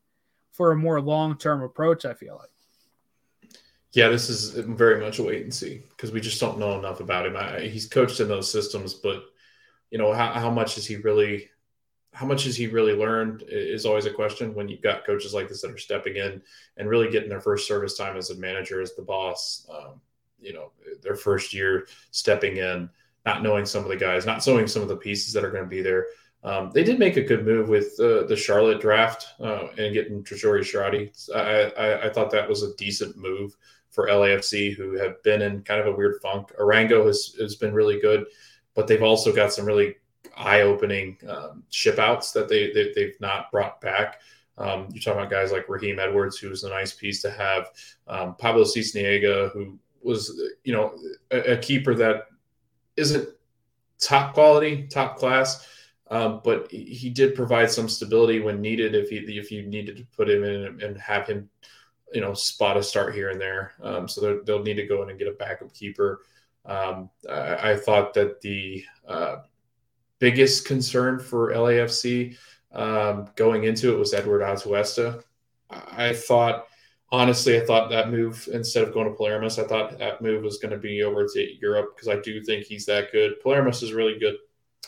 for a more long term approach, I feel like. Yeah, this is very much a wait and see because we just don't know enough about him. I, he's coached in those systems, but you know how, how much has he really how much has he really learned is always a question when you've got coaches like this that are stepping in and really getting their first service time as a manager as the boss um, you know their first year stepping in, not knowing some of the guys, not knowing some of the pieces that are going to be there. Um, they did make a good move with uh, the Charlotte draft uh, and getting Tajouri-Shradi. I, I, I, thought that was a decent move for LAFC, who have been in kind of a weird funk. Arango has, has been really good, but they've also got some really eye-opening um, ship outs that they, they have not brought back. Um, you're talking about guys like Raheem Edwards, who was a nice piece to have. Um, Pablo Sisniega, who was you know a, a keeper that isn't top quality, top class, um, but he did provide some stability when needed. If he if you needed to put him in and have him, you know, spot a start here and there. Um, so they'll need to go in and get a backup keeper. Um, I, I, thought that the uh, biggest concern for LAFC um, going into it was Eduard Atuesta. I thought honestly, I thought that move instead of going to Palmeiras, I thought that move was going to be over to Europe because I do think he's that good. Palmeiras is really good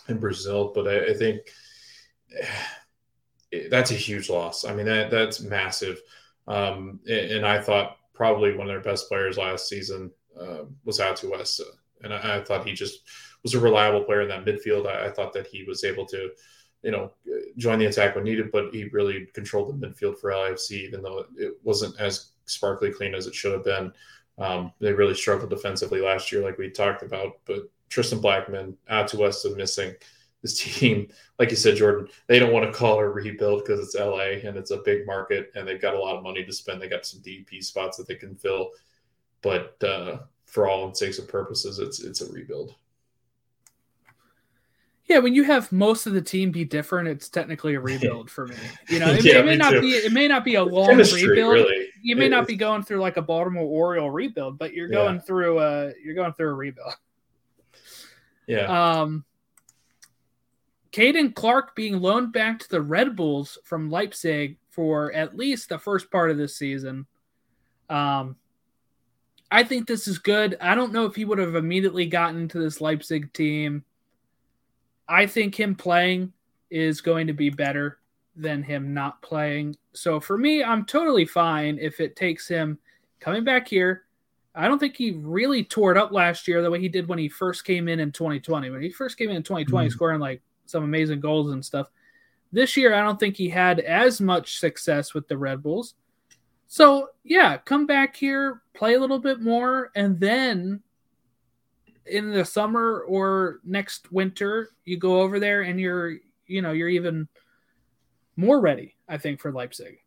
in Brazil, but I, I think that's a huge loss. I mean, that that's massive. Um, and, I thought probably one of their best players last season uh, was Atuesta, and I, I, thought he just was a reliable player in that midfield. I, I thought that he was able to you know, join the attack when needed, but he really controlled the midfield for LAFC, even though it wasn't as sparkly clean as it should have been. Um, they really struggled defensively last year, like we talked about. But Tristan Blackmon, Atuesta is missing. This team, like you said, Jordan, they don't want to call it a rebuild because it's LA and it's a big market and they've got a lot of money to spend. They got some DP spots that they can fill, but uh, for all intents and purposes, it's it's a rebuild. Yeah, when you have most of the team be different, it's technically a rebuild for me. You know, it, yeah, it may not too. be it may not be a long Chemistry, rebuild. Really. You may it, not be going through like a Baltimore Oriole rebuild, but you're going yeah. through a you're going through a rebuild. Yeah. Um Caden Clark being loaned back to the Red Bulls from Leipzig for at least the first part of this season. Um I think this is good. I don't know if he would have immediately gotten to this Leipzig team I think him playing is going to be better than him not playing. So for me, I'm totally fine if it takes him coming back here. I don't think he really tore it up last year the way he did when he first came in in 2020. When he first came in in 2020, mm-hmm. scoring like some amazing goals and stuff. This year, I don't think he had as much success with the Red Bulls. So, yeah, come back here, play a little bit more, and then in the summer or next winter, you go over there and you're, you know, you're even more ready, I think, for Leipzig.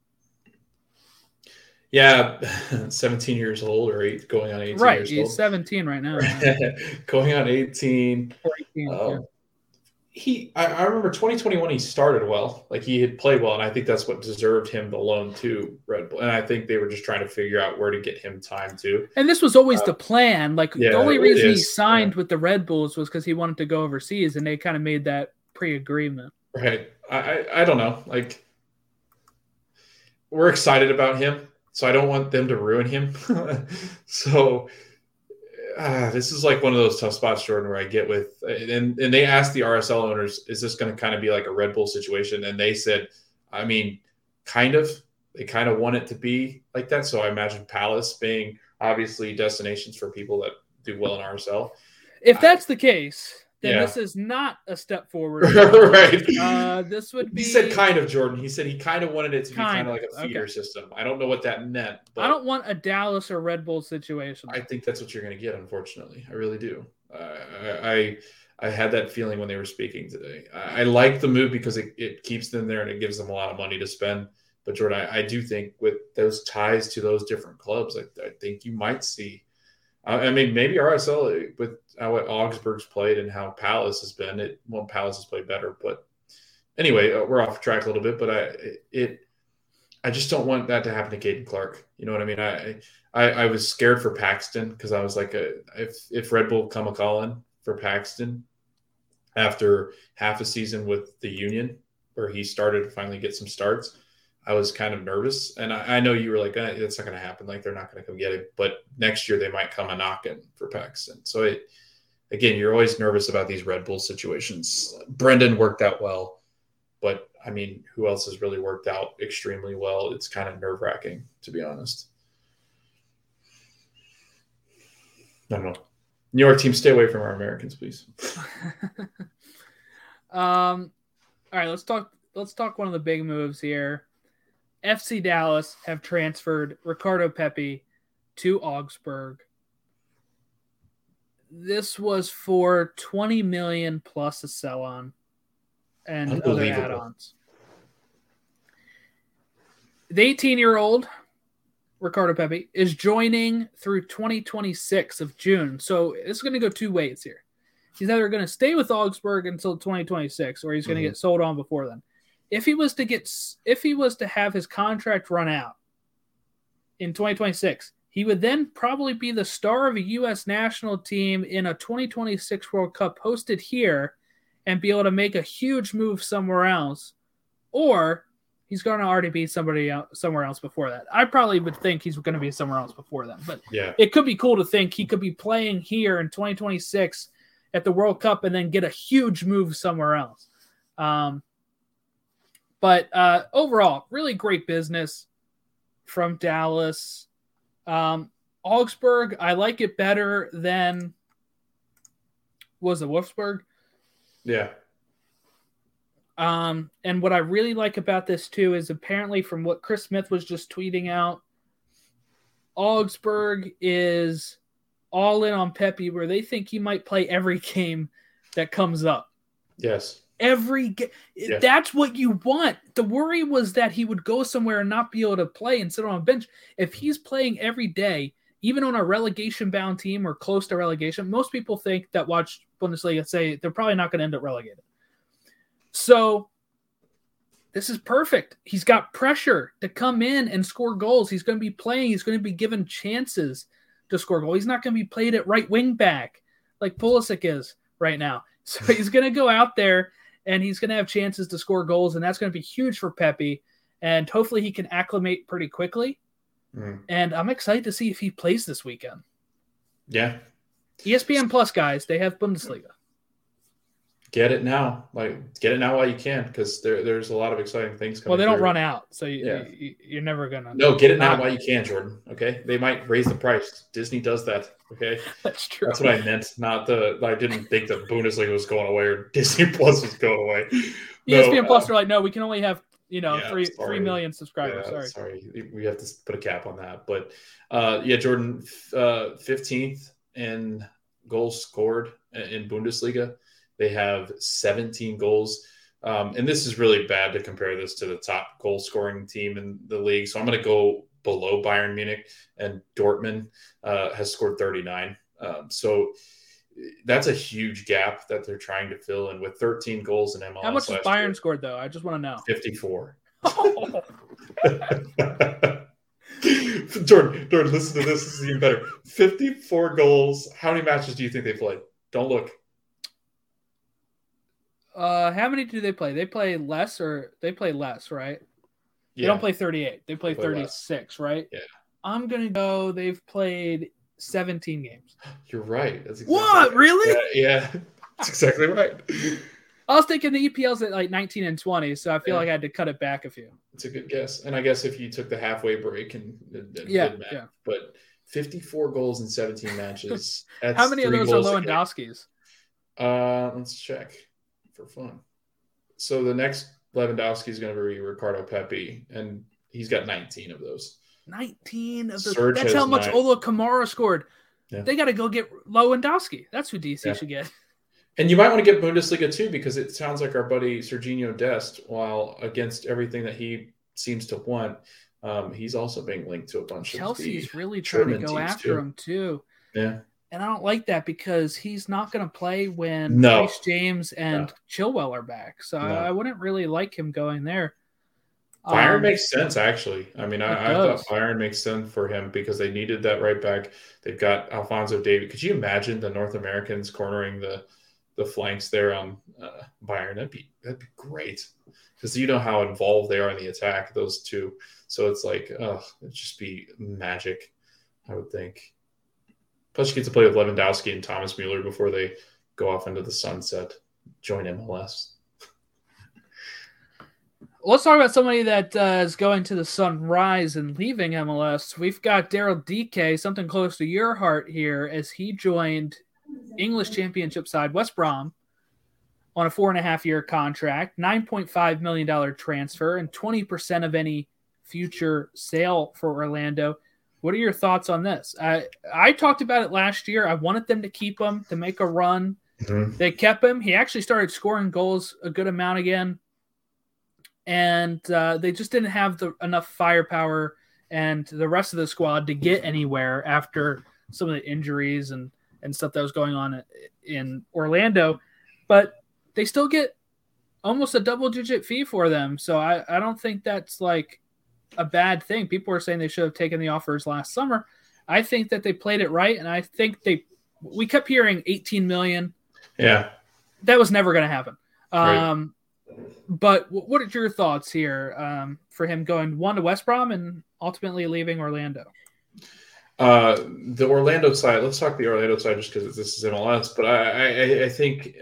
Yeah, 17 years old or eight, going on 18 right, he's old. 17 right now. going on 18. 18 um, he I, I, remember 2021 he started well. Like he had played well and i think that's what deserved him the loan to red bull. And i think they were just trying to figure out where to get him time to and this was always uh, the plan. Like yeah, the only reason he signed yeah. with the red bulls was because he wanted to go overseas and they kind of made that pre-agreement. Right. I, I i don't know. Like we're excited about him so i don't want them to ruin him. So uh, this is like one of those tough spots, Jordan, where I get with and and they asked the RSL owners, is this going to kind of be like a Red Bull situation? And they said, I mean, kind of. They kind of want it to be like that. So I imagine Palace being obviously destinations for people that do well in RSL. If that's I, the case, then yeah. this is not a step forward. right. Uh, this would be. He said kind of Jordan. He said he kind of wanted it to be kind of like a feeder okay. system. I don't know what that meant. I don't want a Dallas or Red Bull situation. I think that's what you're going to get. Unfortunately, I really do. Uh, I, I had that feeling when they were speaking today. I, I like the move because it, it keeps them there and it gives them a lot of money to spend. But Jordan, I, I do think with those ties to those different clubs, I, I think you might see I mean, maybe RSL with how Augsburg's played and how Palace has been, it well, Palace has played better. But anyway, uh, we're off track a little bit. But I it I just don't want that to happen to Caden Clark. You know what I mean? I I, I was scared for Paxton because I was like, a, uh, if if Red Bull come a calling for Paxton after half a season with the Union, where he started to finally get some starts, I was kind of nervous, and I, I know you were like, eh, "That's not going to happen. Like they're not going to come get it. But next year they might come a knocking for Paxton. So it, again, you're always nervous about these Red Bull situations. Brenden worked out well, but I mean, who else has really worked out extremely well? It's kind of nerve wracking, to be honest. I don't know. New York team, stay away from our Americans, please. um, all right, let's talk. Let's talk one of the big moves here. FC Dallas have transferred Ricardo Pepi to Augsburg. This was for 20 million plus a sell on and other add ons. The 18 year old Ricardo Pepi is joining through 2026 of June. So it's going to go two ways here. He's either going to stay with Augsburg until 2026 or he's going to mm-hmm. get sold on before then if he was to get if he was to have his contract run out in 2026 he would then probably be the star of a US national team in a 2026 World Cup hosted here and be able to make a huge move somewhere else or he's going to already be somebody else, somewhere else before that. I probably would think he's going to be somewhere else before then, but Yeah. it could be cool to think he could be playing here in 2026 at the World Cup and then get a huge move somewhere else. Um, but uh, overall, really great business from Dallas. Um, Augsburg, I like it better than was it Wolfsburg? Yeah. Um, and what I really like about this too is apparently from what Chris Smith was just tweeting out, Augsburg is all in on Pepi, where they think he might play every game that comes up. Yes. Every game. Yeah. That's what you want. The worry was that he would go somewhere and not be able to play and sit on a bench. If he's playing every day, even on a relegation bound team or close to relegation, most people think that watch Bundesliga say they're probably not going to end up relegated. So this is perfect. He's got pressure to come in and score goals. He's going to be playing. He's going to be given chances to score goals. He's not going to be played at right wing back like Pulisic is right now. So he's going to go out there and he's going to have chances to score goals, and that's going to be huge for Pepi. And hopefully he can acclimate pretty quickly. Mm. And I'm excited to see if he plays this weekend. Yeah. ESPN Plus guys, they have Bundesliga. Get it now. Like get it now while you can, because there, there's a lot of exciting things coming. Well, they don't through. run out, so you, Yeah. you, you're never gonna. No, get it now Uh, while you can, Jordan. Okay. They might raise the price. Disney does that. Okay. that's true. That's what I meant. Not the I didn't think that Bundesliga was going away or Disney Plus was going away. No, ESPN Plus uh, are like, no, we can only have you know Yeah, three sorry. three million subscribers. Yeah, Sorry. sorry, we have to put a cap on that. But uh, yeah, Jordan, uh, fifteenth in goals scored in Bundesliga. They have seventeen goals, um, and this is really bad to compare this to the top goal scoring team in the league. So I'm going to go below Bayern Munich, and Dortmund uh, has scored thirty nine. Um, so that's a huge gap that they're trying to fill in with 13 goals in MLS. How much has Bayern year. scored though? I just want to know. 54. Jordan, Jordan, listen to this. This is even better. 54 goals. How many matches do you think they played? Don't look. Uh, how many do they play? They play less, or they play less, right? They don't play 38. They play They play less. 36, right? Yeah. I'm gonna go. They've played 17 games. You're right. That's exactly What? right. Really? Yeah, yeah. That's exactly right. I was thinking the EPL's at like 19 and 20, so I feel Yeah. like I had to cut it back a few. It's a good guess. And I guess if you took the halfway break and, and and Yeah, math, yeah. but 54 goals in 17 matches. How many of those are goals a game. Lewandowski's? Uh, let's check for fun. So the next Lewandowski is going to be Ricardo Pepi, and he's got 19 of those. 19 of the. Serge that's how much nine. Ola Kamara scored. Yeah. They got to go get Lewandowski. That's who DC Yeah. should get. And you might want to get Bundesliga too, because it sounds like our buddy Sergiño Dest, while against everything that he seems to want, um, he's also being linked to a bunch Chelsea's of the really trying to go after too. him too. yeah. And I don't like that because he's not going to play when No. Reece James and No. Chilwell are back. So No. I, I wouldn't really like him going there. Bayern Um, makes sense actually. I mean, I, I thought does. Bayern makes sense for him because they needed that right back. They've got Alphonso Davies. Could you imagine the North Americans cornering the the flanks there on uh, Bayern? That'd be that'd be great because you know how involved they are in the attack. Those two, so it's like, oh, it'd just be magic. I would think. Plus, you get to play with Lewandowski and Thomas Mueller before they go off into the sunset. Join MLS. Let's talk about somebody that uh, is going to the sunrise and leaving MLS. We've got Daryl Dike, something close to your heart here, as he joined English Championship side West Brom on a four and a half year contract, $9.5 million transfer, and 20% of any future sale for Orlando. What are your thoughts on this? I, I talked about it last year. I wanted them to keep him to make a run. They kept him. He actually started scoring goals a good amount again and uh, they just didn't have the enough firepower and the rest of the squad to get anywhere after some of the injuries and and stuff that was going on in Orlando. But they still get almost a double digit fee for them, so I I don't think that's like a bad thing. People are saying they should have taken the offers last summer. I think that they played it right, and I think they we kept hearing 18 million Yeah, that was never going to happen. Right. Um, but what are your thoughts here um, for him going one to West Brom and ultimately leaving Orlando? Uh, the Orlando side. Let's talk the Orlando side just because this is MLS. But I, I, I think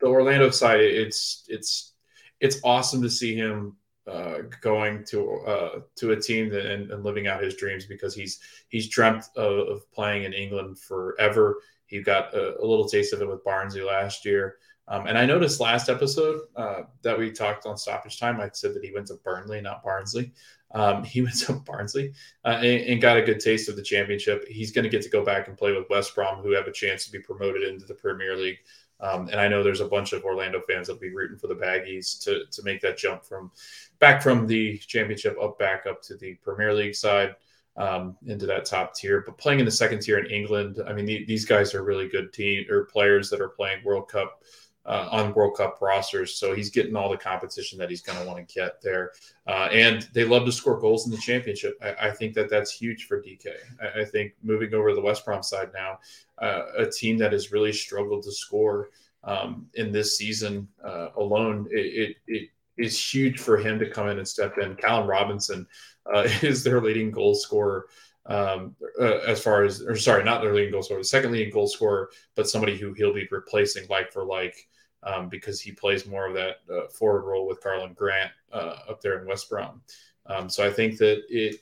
the Orlando side. It's it's it's awesome to see him uh, going to uh, to a team and, and, living out his dreams because he's he's dreamt of, of playing in England forever. He got a, a, little taste of it with Barnsley last year. Um, and I noticed last episode uh, that we talked on stoppage time, I said that he went to Burnley, not Barnsley. Um, he went to Barnsley uh, and, and, got a good taste of the championship. He's going to get to go back and play with West Brom, who have a chance to be promoted into the Premier League. Um, and I know there's a bunch of Orlando fans that'll be rooting for the Baggies to to make that jump from back from the championship up back up to the Premier League side um, into that top tier. But playing in the second tier in England, I mean, the, these guys are really good team or players that are playing World Cup uh, on World Cup rosters. So he's getting all the competition that he's going to want to get there. Uh, and they love to score goals in the championship. I, I think that that's huge for Dike. I, I, think moving over to the West Brom side now, uh, a team that has really struggled to score um, in this season uh, alone, it, it, it is huge for him to come in and step in. Callum Robinson uh, is their leading goal scorer um, uh, as far as, or sorry, not their leading goal scorer, second leading goal scorer, but somebody who he'll be replacing like for like um, because he plays more of that uh, forward role with Karlan Grant uh, up there in West Brom. Um, so I think that it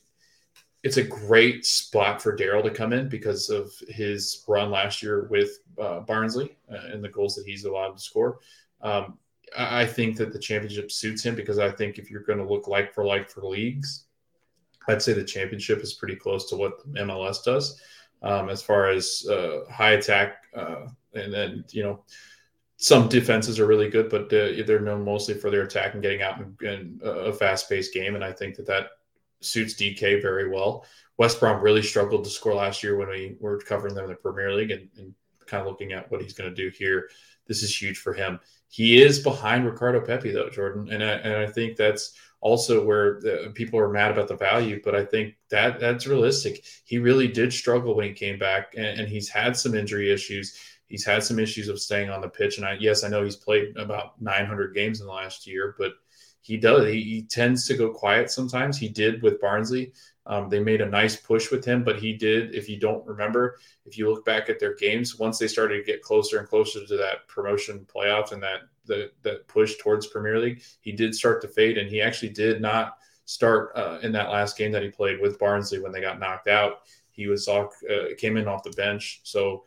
it's a great spot for Daryl to come in because of his run last year with uh, Barnsley uh, and the goals that he's allowed to score. Um, I think that the championship suits him because I think if you're going to look like for like for leagues, I'd say the championship is pretty close to what MLS does um, as far as uh, high attack uh, and then you know some defenses are really good, but uh, they're known mostly for their attack and getting out in, in a fast-paced game. And I think that that suits Dike very well. West Brom really struggled to score last year when we were covering them in the Premier League, and, and kind of looking at what he's going to do here. This is huge for him. He is behind Ricardo Pepi though, Jordan, and I, and I think that's also where the, people are mad about the value. But I think that that's realistic. He really did struggle when he came back, and, and he's had some injury issues he's had some issues of staying on the pitch. And I, yes, I know he's played about 900 games in the last year, but he does. He, he tends to go quiet sometimes. He did with Barnsley. Um, they made a nice push with him, but he did. If you don't remember, if you look back at their games, once they started to get closer and closer to that promotion playoff and that that, that push towards Premier League, he did start to fade, and he actually did not start uh, in that last game that he played with Barnsley when they got knocked out. He was uh, came in off the bench, so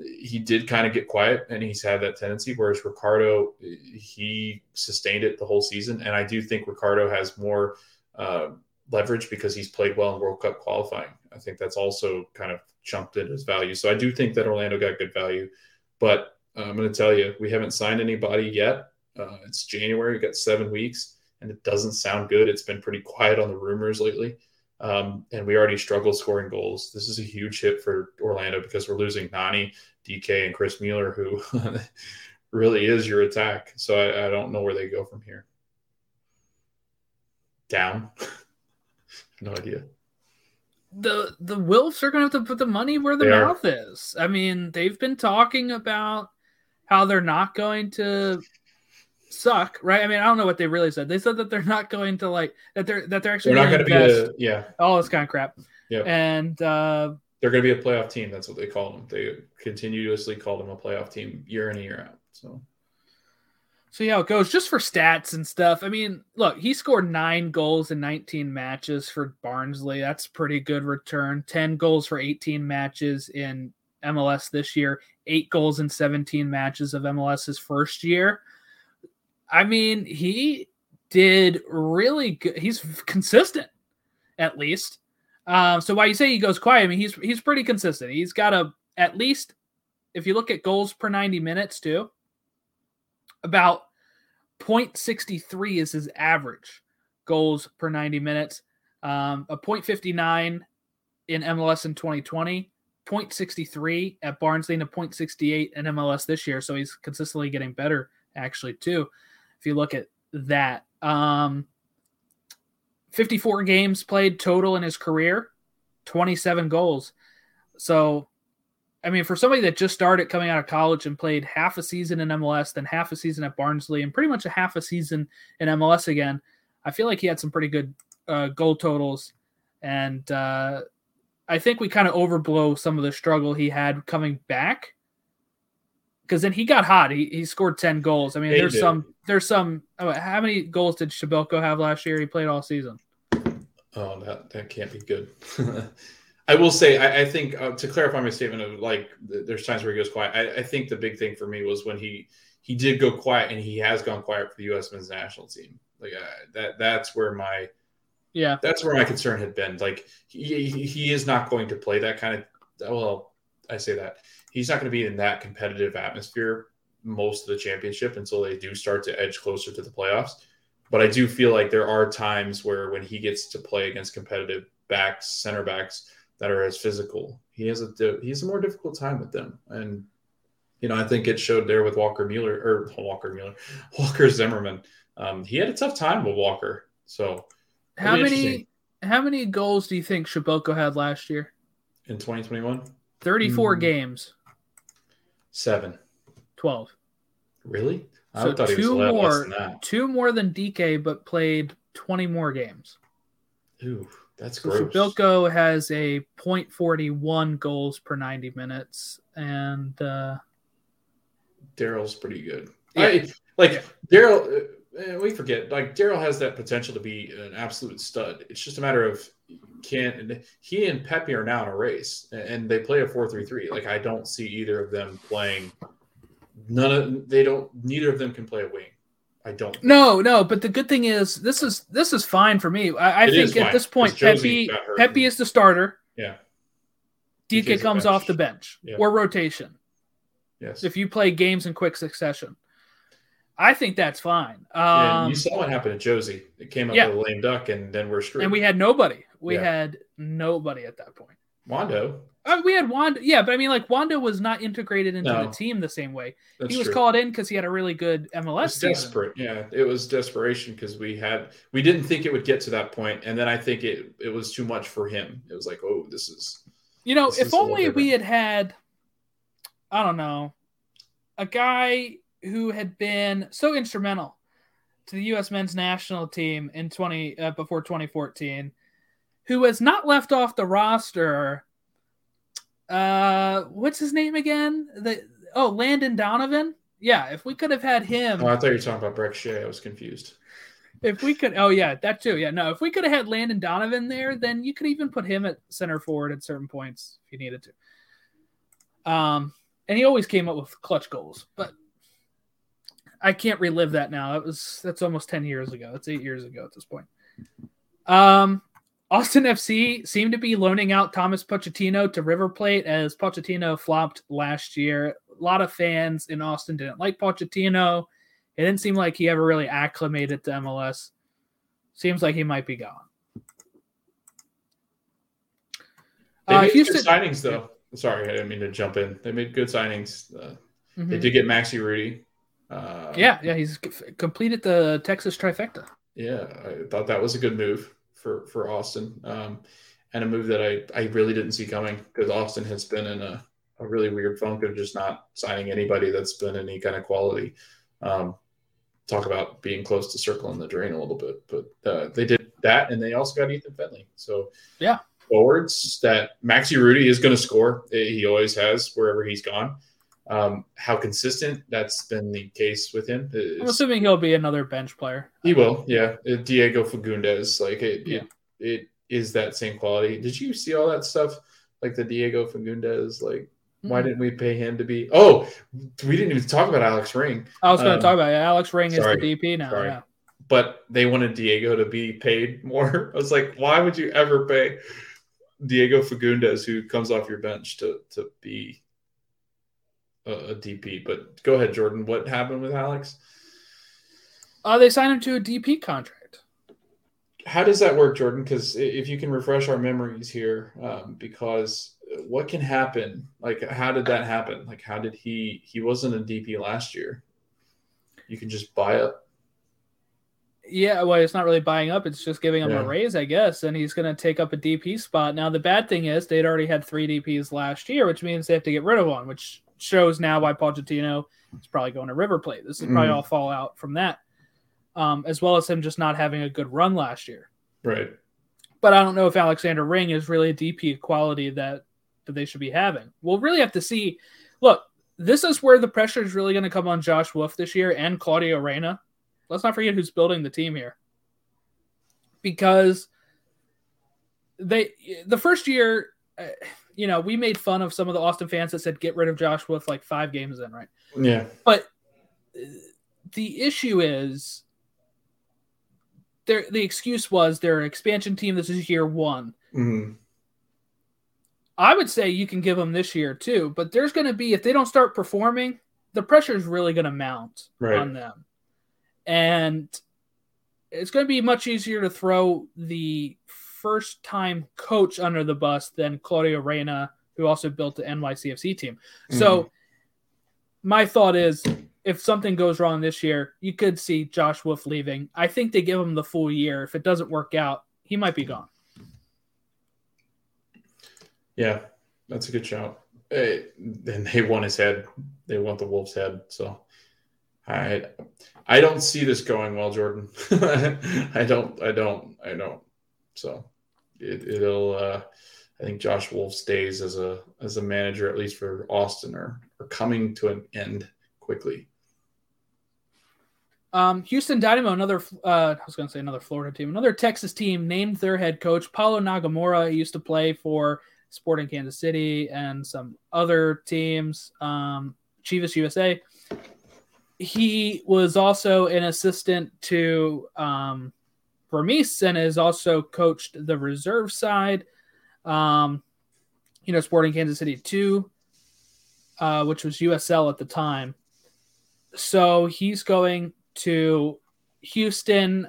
he did kind of get quiet and he's had that tendency. Whereas Ricardo, he sustained it the whole season. And I do think Ricardo has more uh, leverage because he's played well in World Cup qualifying. I think that's also kind of jumped in his value. So I do think that Orlando got good value. But uh, I'm going to tell you, we haven't signed anybody yet. Uh, it's January, we got seven weeks, and it doesn't sound good. It's been pretty quiet on the rumors lately. Um, and we already struggled scoring goals. This is a huge hit for Orlando because we're losing Nani, Dike, and Chris Mueller, who really is your attack. So I, I, don't know where they go from here. Down. no idea. The the Wilfs are going to have to put the money where the mouth is. I mean, they've been talking about how they're not going to suck, right? I mean, I don't know what they really said. They said that they're not going to like that they're that they're actually they're not going to be a yeah all this kind of crap. Yeah, and uh, they're going to be a playoff team. That's what they call them. They continuously call them a playoff team year in and year out. So. So yeah, it goes just for stats and stuff. I mean, look, he scored nine goals in 19 matches for Barnsley. That's pretty good return. 10 goals for 18 matches in MLS this year. Eight goals in 17 matches of MLS's first year. I mean, he did really good. He's consistent, at least. Um, so why you say he goes quiet? I mean, he's he's pretty consistent. He's got a at least if you look at goals per 90 minutes too, about 0.63 is his average goals per 90 minutes. Um, a 0.59 in MLS in 2020, 0.63 at Barnsley, and a 0.68 in MLS this year. So he's consistently getting better, actually, too if you look at that. Um, 54 games played total in his career, 27 goals. So I mean, for somebody that just started coming out of college and played half a season in MLS, then half a season at Barnsley, and pretty much a half a season in MLS again, I feel like he had some pretty good uh, goal totals. And uh, I think we kind of overblow some of the struggle he had coming back. Because then he got hot. He, he scored 10 goals. I mean, he there's did. some, there's some, oh, how many goals did Shabelko have last year? He played all season. Oh, that that can't be good. I will say, I, I think uh, to clarify my statement of like, there's times where he goes quiet. I, I think the big thing for me was when he he did go quiet, and he has gone quiet for the U.S. men's national team. Like uh, that, that's where my Yeah. that's where my concern had been. Like he he- he is not going to play that kind of. Well, I say that he's not going to be in that competitive atmosphere most of the championship until they do start to edge closer to the playoffs. But I do feel like there are times where when he gets to play against competitive backs, center backs that are as physical, he has a he has a more difficult time with them. And you know, I think it showed there with Walker Mueller or Walker Mueller, Walker Zimmerman. Um, he had a tough time with Walker. So How many, how many goals do you think Shabelko had last year? in 2021, 34 Hmm. games, seven. 12. Really? I So thought he was a two lot less more, than that. two more than Dike, but played 20 more games. Ooh, that's So gross. Shabilko has a .41 goals per 90 minutes, and uh, Daryl's pretty good. Yeah. I, like Daryl, uh, we forget. Like Daryl has that potential to be an absolute stud. It's just a matter of can he and Pepi are now in a race, and they play a four-three-three. Like I don't see either of them playing. None of they don't. Neither of them can play a wing. I don't. no, no. But the good thing is, this is this is fine for me. I, I think at this point Pepi. Pepi is the starter. Yeah. Dike comes off the bench Yeah. or rotation Yes. if you play games in quick succession. I think that's fine. Yeah, Um, you saw what happened to Jozy. It came up yeah. with a lame duck, and then we're screwed. and we had nobody. We Yeah. had nobody at that point. Wondo. Uh, we had Wondo, yeah, but I mean, like Wondo was not integrated into No. the team the same way. That's he was true. called in because he had a really good MLS desperate. Yeah, it was desperation because we had we didn't think it would get to that point, and then I think it it was too much for him. It was like, oh, this is You know, if is a little only we had had, I don't know, a guy who had been so instrumental to the U.S. men's national team in twenty uh, before twenty fourteen, who was not left off the roster. Uh, what's his name again? The oh, Landon Donovan. Yeah, if we could have had him. Oh, I thought you were talking about Brek Shea. I was confused. If we could, oh yeah, that too. Yeah, no, if we could have had Landon Donovan there, then you could even put him at center forward at certain points if you needed to. Um, and he always came up with clutch goals, but I can't relive that now. That was that's almost ten years ago. That's eight years ago at this point. Um, Austin FC seemed to be loaning out Thomas Pochettino to River Plate as Pochettino flopped last year. A lot of fans in Austin didn't like Pochettino. It didn't seem like he ever really acclimated to MLS. Seems like he might be gone. They Uh, made Houston, good signings, though. Sorry, I didn't mean to jump in. They made good signings. Uh, They Mhm. did get Maxi Urruti. Uh, yeah, yeah, he's completed the Texas trifecta. yeah, I thought that was a good move for for Austin, um, and a move that I I really didn't see coming because Austin has been in a, a really weird funk of just not signing anybody that's been any kind of quality. Um, talk about being close to circling the drain a little bit, but uh, they did that, and they also got Ethan Finlay. So Yeah. forwards that Maxi Urruti is going to score. He always has wherever he's gone. Um, how consistent that's been the case with him. I'm assuming he'll be another bench player. he will, yeah. Uh, Diego Fagundes, like it, Yeah. it, it is that same quality. Did you see all that stuff? Like the Diego Fagundes, like why Mhm. didn't we pay him to be? Oh, we didn't even talk about Alex Ring, I was going to Um, talk about it. Alex Ring sorry, is the DP now. sorry. Yeah. but they wanted Diego to be paid more. I was like, why would you ever pay Diego Fagundes, who comes off your bench, to to be a, a DP? But go ahead, Jordan. What happened with Alex? Uh, they signed him to a DP contract. how does that work, Jordan? Because if you can refresh our memories here, um, because what can happen? Like, how did that happen? Like, how did he? He wasn't a DP last year. You can just buy up. Yeah, well, it's not really buying up. It's just giving him Yeah. a raise, I guess, and he's going to take up a DP spot. Now, the bad thing is they'd already had three DPs last year, which means they have to get rid of one, which shows now why Pochettino is probably going to River Plate. This is probably Mhm. all fallout from that, um, as well as him just not having a good run last year. Right. But I don't know if Alexander Ring is really a DP quality that that they should be having. We'll really have to see. Look, this is where the pressure is really going to come on Josh Wolff this year and Claudio Reyna. Let's not forget who's building the team here, because they the first year, uh, you know, we made fun of some of the Austin fans that said get rid of Josh Wolff like five games in, right? Yeah. But uh, the issue is there the excuse was they're an expansion team. This is year one. Mhm. I would say you can give them this year too, but there's going to be if they don't start performing, the pressure is really going to mount Right. on them, and it's going to be much easier to throw the first time coach under the bus than Claudio Reyna, who also built the NYCFC team. So hmm. my thought is if something goes wrong this year, you could see Josh Wolff leaving. I think they give him the full year. If it doesn't work out, he might be gone. Yeah, that's a good shout. Hey, and they want his head. They want the Wolves' head. So I I don't see this going well, Jordan. I don't. I don't. I don't. So it, it'll. Uh, I think Josh Wolff's days as a as a manager, at least for Austin, are are coming to an end quickly. Um, Houston Dynamo, another uh, I was going to say another Florida team, another Texas team named their head coach Paulo Nagamura. He used to play for Sporting Kansas City and some other teams, um, Chivas USA. He was also an assistant to um, Vermes and has also coached the reserve side. Um, you know, Sporting Kansas City too, uh, which was USL at the time. So he's going to Houston.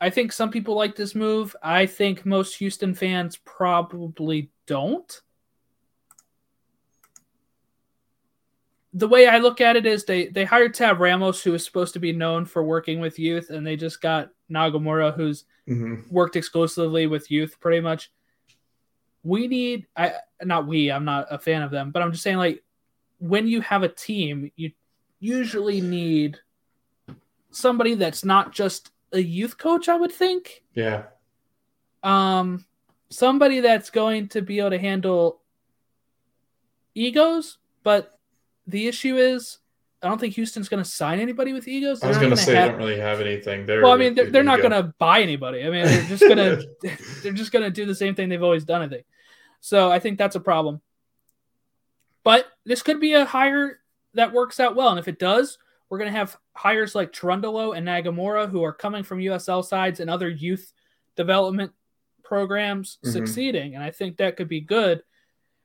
I think some people like this move. I think most Houston fans probably don't. The way I look at it is they they hired Tab Ramos, who is supposed to be known for working with youth, and they just got Nagamura, who's Mm-hmm. worked exclusively with youth pretty much. We need I not we, I'm not a fan of them, but I'm just saying like when you have a team, you usually need somebody that's not just a youth coach, I would think. Yeah. Um somebody that's going to be able to handle egos, but the issue is I don't think Houston's going to sign anybody with egos. I was They're going to say have- they don't really have anything. They're, well, I mean, they're, they're not going to buy anybody. I mean, they're just going to they're just going to do the same thing they've always done. I think. So I think that's a problem. But this could be a hire that works out well, and if it does, we're going to have hires like Trundalo and Nagamura who are coming from USL sides and other youth development programs Mhm. succeeding, and I think that could be good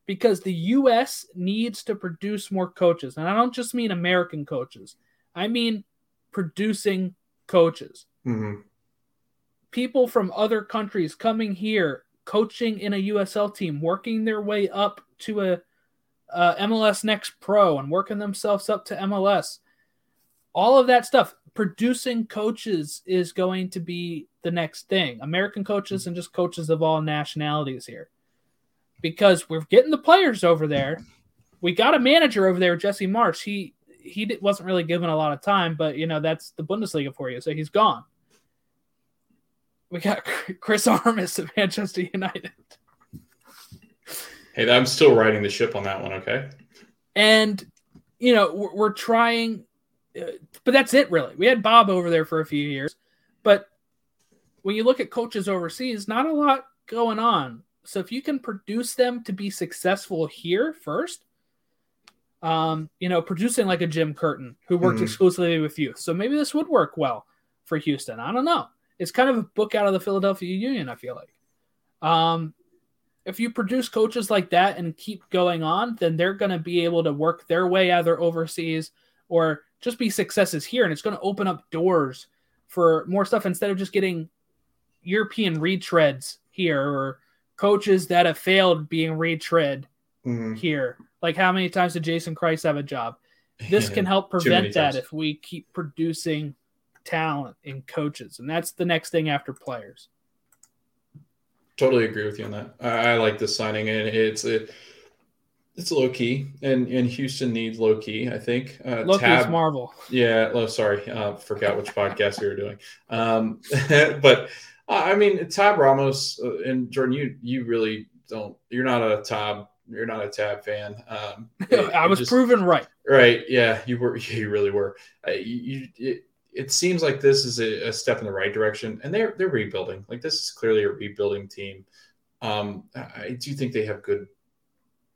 because the U.S. needs to produce more coaches, and I don't just mean American coaches. I mean producing coaches Mhm. people from other countries coming here, coaching in a USL team, working their way up to a, uh MLS Next Pro and working themselves up to MLS. All of that stuff, producing coaches is going to be the next thing. American coaches and just coaches of all nationalities here. Because we're getting the players over there. We got a manager over there, Jesse Marsch. He he wasn't really given a lot of time, but you know that's the Bundesliga for you. So he's gone we got Chris Armas of Manchester United. Hey, I'm still riding the ship on that one. Okay. And, you know, we're, we're trying, uh, but that's it really. We had Bob over there for a few years, but when you look at coaches overseas, not a lot going on. So if you can produce them to be successful here first, um, you know, producing like a Jim Curtin who worked Mhm. exclusively with youth. So maybe this would work well for Houston. I don't know. It's kind of a book out of the Philadelphia Union, I feel like. Um, if you produce coaches like that and keep going on, then they're going to be able to work their way either overseas or just be successes here. And it's going to open up doors for more stuff instead of just getting European retreads here or coaches that have failed being retread Mhm. here. Like how many times did Jason Kreis have a job? This Yeah. can help prevent that times. if we keep producing talent in coaches, and that's the next thing after players. Totally agree with you on that. I, I like this signing, and it's it, it's low key, and and Houston needs low key. I think. Uh, Look, is Marvel. Yeah. Oh, sorry. Uh, forgot which podcast we were doing. Um, but I mean, Tab Ramos uh, and Jordan, you you really don't. You're not a Tab. You're not a Tab fan. Um, I was just, proven right. Right. Yeah. You were. You really were. Uh, you. It, it seems like this is a, a, step in the right direction, and they're they're rebuilding. Like this is clearly a rebuilding team. Um, I do think they have good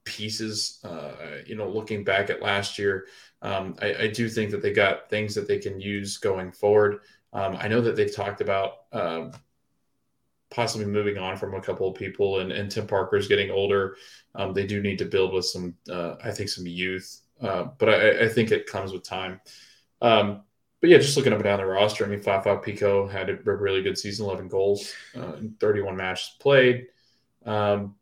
pieces. Uh, you know, looking back at last year, um, I, I, do think that they got things that they can use going forward. Um, I know that they've talked about um, possibly moving on from a couple of people, and, and Tim Parker's getting older. Um, they do need to build with some, uh, I think, some youth, uh, but I, I, think it comes with time. Um, but yeah, just looking up and down the roster, I mean, Fafa Picault had a really good season, 11 goals uh, in 31 matches played. Um,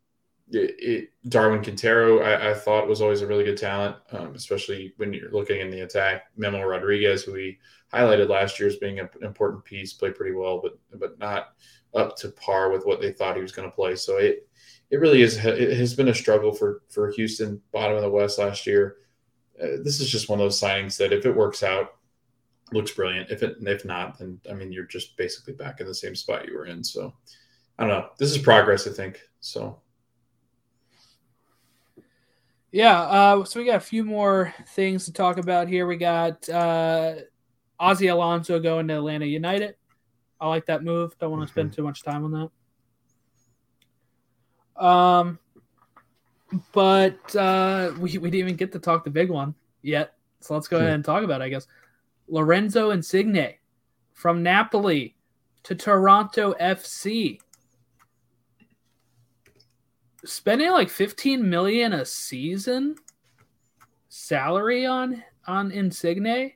it, it, Darwin Quintero, I, I, thought was always a really good talent, um, especially when you're looking in the attack. Memo Rodriguez, who we highlighted last year as being an important piece, played pretty well, but but not up to par with what they thought he was going to play. So it it really is it has been a struggle for for Houston, bottom of the West last year. Uh, this is just one of those signings that if it works out, looks brilliant. If it if not, then I mean you're just basically back in the same spot you were in. So I don't know. This is progress, I think. So yeah, uh, so we got a few more things to talk about here. We got uh, Ozzie Alonso going to Atlanta United. I like that move. Don't want to mm-hmm. spend too much time on that. Um, but uh, we we didn't even get to talk the big one yet. So let's go ahead and talk about it, I guess. Lorenzo Insigne from Napoli to Toronto FC spending like 15 million a season salary on on Insigne.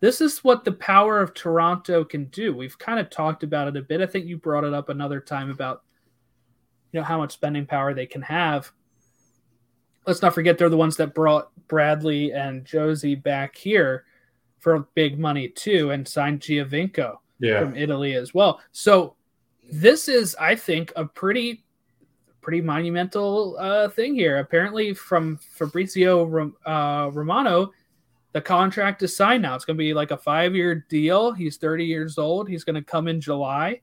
This is what the power of Toronto can do. We've kind of talked about it a bit. I think you brought it up another time about you know how much spending power they can have. Let's not forget they're the ones that brought Bradley and Jozy back here for big money too and signed Giovinco yeah. from Italy as well. So this is I think a pretty pretty monumental uh, thing here. Apparently, from Fabrizio uh, Romano, the contract is signed now. It's going to be like a five year deal. He's 30 years old. He's going to come in July.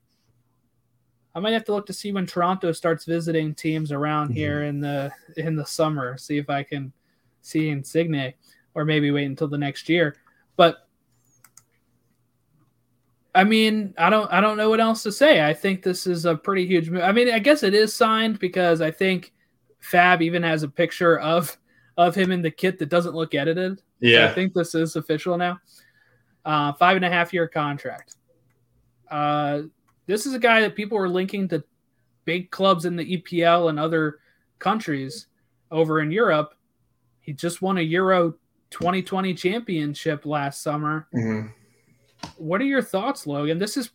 I might have to look to see when Toronto starts visiting teams around mm-hmm. here in the in the summer. See if I can see Insigne, or maybe wait until the next year. But I mean, I don't I don't know what else to say. I think this is a pretty huge move. I mean, I guess it is signed because I think Fab even has a picture of of him in the kit that doesn't look edited. Yeah. So I think this is official now. Uh, five and a half year contract. Uh, this is a guy that people were linking to big clubs in the EPL and other countries over in Europe. He just won a Euro 2020 championship last summer. Mm-hmm what are your thoughts, Logan? This is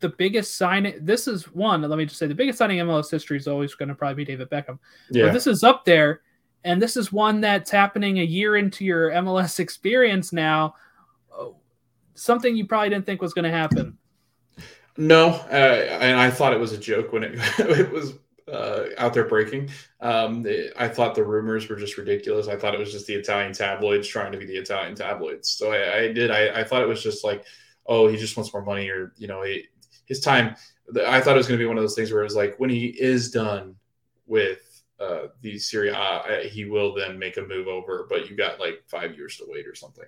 the biggest signing. This is one. Let me just say the biggest signing in MLS history is always going to probably be David Beckham. Yeah. But this is up there, and this is one that's happening a year into your MLS experience now. Something you probably didn't think was going to happen. No, uh, and I thought it was a joke when it it was uh, out there breaking. Um, I thought the rumors were just ridiculous. I thought it was just the Italian tabloids trying to be the Italian tabloids. So I, I did. I, I, thought it was just like, oh, he just wants more money, or you know, he, his time. I thought it was going to be one of those things where it was like when he is done with uh, the Serie A, he will then make a move over, but you got like five years to wait or something.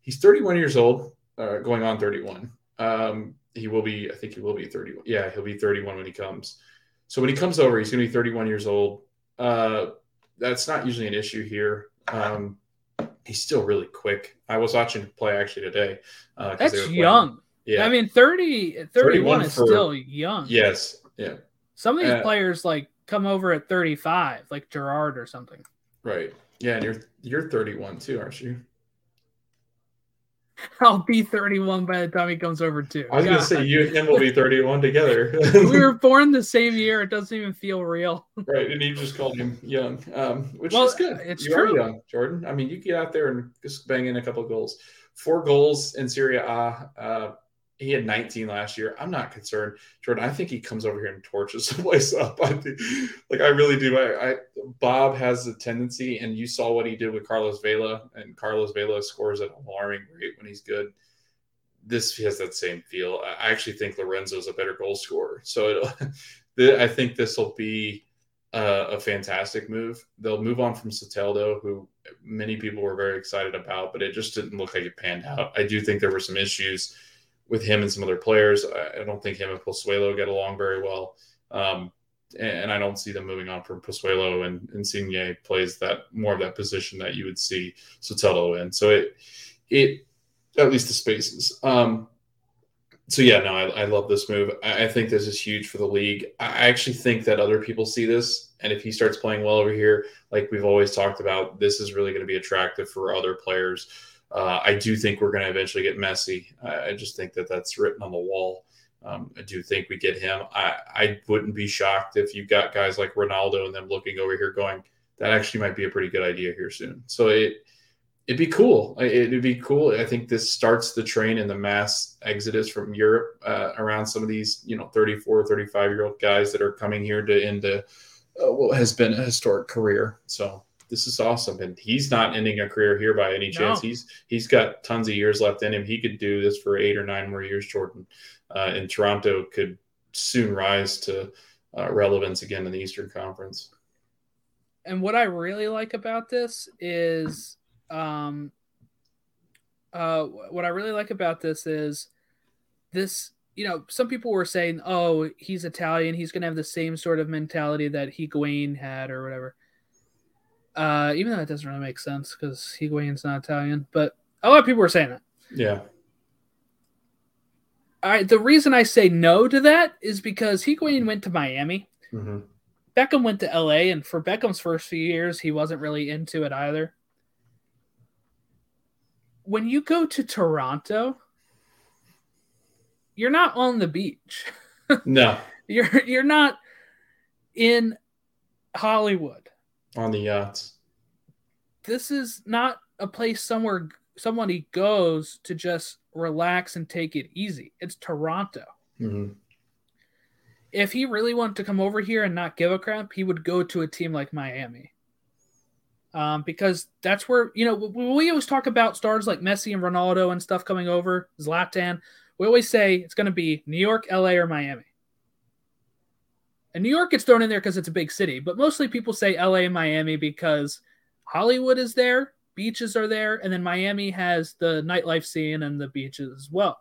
He's 31 years old, uh, going on 31. Um, he will be, I think he will be 31. Yeah, he'll be 31 when he comes. So when he comes over, he's going to be 31 years old. Uh, that's not usually an issue here. Um, he's still really quick. I was watching play actually today. Uh, that's young. Yeah. I mean, 30, 31 is for, still young. Yes. Yeah. Some of these uh, players like come over at 35, like Gerrard or something. Right. Yeah. And you're, you're 31 too, aren't you? I'll be 31 by the time he comes over too. I was gonna say you and him will be 31 together. we were born the same year. It doesn't even feel real. right, and you just called him young, um, which Well, is good. it's you true. are young, Jordan. I mean, you get out there and just bang in a couple of goals. Four goals in Serie A. Uh, he had 19 last year. I'm not concerned, Jordan. I think he comes over here and torches the place up. I think, like, I really do. I, I Bob has a tendency, and you saw what he did with Carlos Vela, and Carlos Vela scores at an alarming rate when he's good. This has that same feel. I actually think Lorenzo's a better goal scorer. So I think this will be uh, a fantastic move. They'll move on from Soteldo, who many people were very excited about, but it just didn't look like it panned out. I do think there were some issues with him and some other players. I, don't think him and Pozuelo get along very well. Um, and, and I don't see them moving on from Pozuelo and Insigne plays that more of that position that you would see Soteldo in. So it, it, at least the spaces. Um, so yeah, no, I, I love this move. I, I think this is huge for the league. I actually think that other people see this, and if he starts playing well over here, like we've always talked about, this is really going to be attractive for other players. Uh, I do think we're going to eventually get Messi. I, I just think that that's written on the wall. Um, I do think we get him. I, I wouldn't be shocked if you got guys like Ronaldo and them looking over here going, that actually might be a pretty good idea here soon. So it it'd be cool. It'd be cool. I think this starts the train and the mass exodus from Europe uh, around some of these, you know, 34, 35 year old guys that are coming here to end uh, what has been a historic career. So this is awesome. And he's not ending a career here by any chance. No. He's, he's got tons of years left in him. He could do this for eight or nine more years, Jordan. Uh, and Toronto could soon rise to uh, relevance again in the Eastern Conference. And what I really like about this is um uh what I really like about this is this you know some people were saying oh he's Italian he's gonna have the same sort of mentality that Higuain had or whatever uh even though that doesn't really make sense because Higuain's not Italian but a lot of people were saying that Yeah. I the reason I say no to that is because Higuain went to Miami hmm Beckham went to LA, and for Beckham's first few years, he wasn't really into it either. When you go to Toronto, you're not on the beach. No, You're you're not in Hollywood. On the yachts. This is not a place somewhere somebody goes to just relax and take it easy. It's Toronto. hmm if he really wanted to come over here and not give a crap, he would go to a team like Miami. Um, because that's where you know we always talk about stars like Messi and Ronaldo and stuff coming over, Zlatan. We always say it's going to be New York, LA, or Miami. And New York gets thrown in there because it's a big city, but mostly people say LA and Miami because Hollywood is there, beaches are there, and then Miami has the nightlife scene and the beaches as well.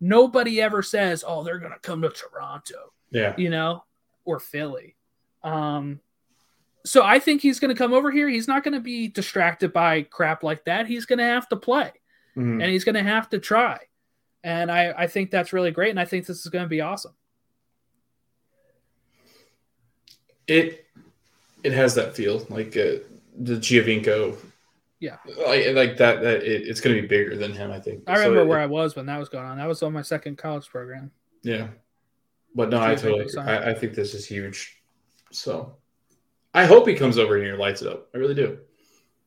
Nobody ever says, "Oh, they're going to come to Toronto." Yeah. you know, or Philly. Um, so I think he's going to come over here. He's not going to be distracted by crap like that. He's going to have to play Mhm. and he's going to have to try. And I, I think that's really great. And I think this is going to be awesome. It it has that feel like uh, the Giovinco. Yeah. like, like that. That it, it's going to be bigger than him. I think. I remember So it- where I was when that was going on. That was on my second college program. Yeah, but no, I totally. I, I think this is huge. So, I hope he comes over here and lights it up. I really do.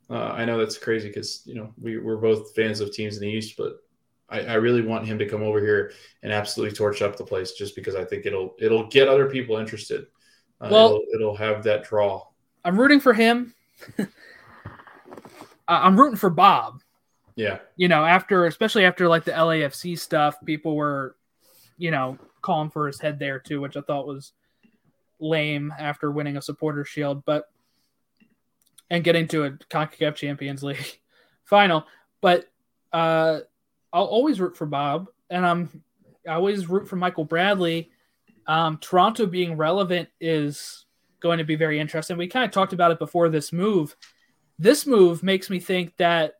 Uh, I know that's crazy because you know we we're both fans of teams in the East, but I, I really want him to come over here and absolutely torch up the place, just because I think it'll it'll get other people interested. Uh, Well- it'll, it'll have that draw. I'm rooting for him. I'm rooting for Bob. Yeah, You know, after especially after like the LAFC stuff, people were, you know, calling for his head there too, which I thought was lame after winning a supporter shield, but and getting to a CONCACAF Champions League final. But uh, I'll always root for Bob, and I'm I always root for Michael Bradley. Um, Toronto being relevant is going to be very interesting. We kind of talked about it before this move. This move makes me think that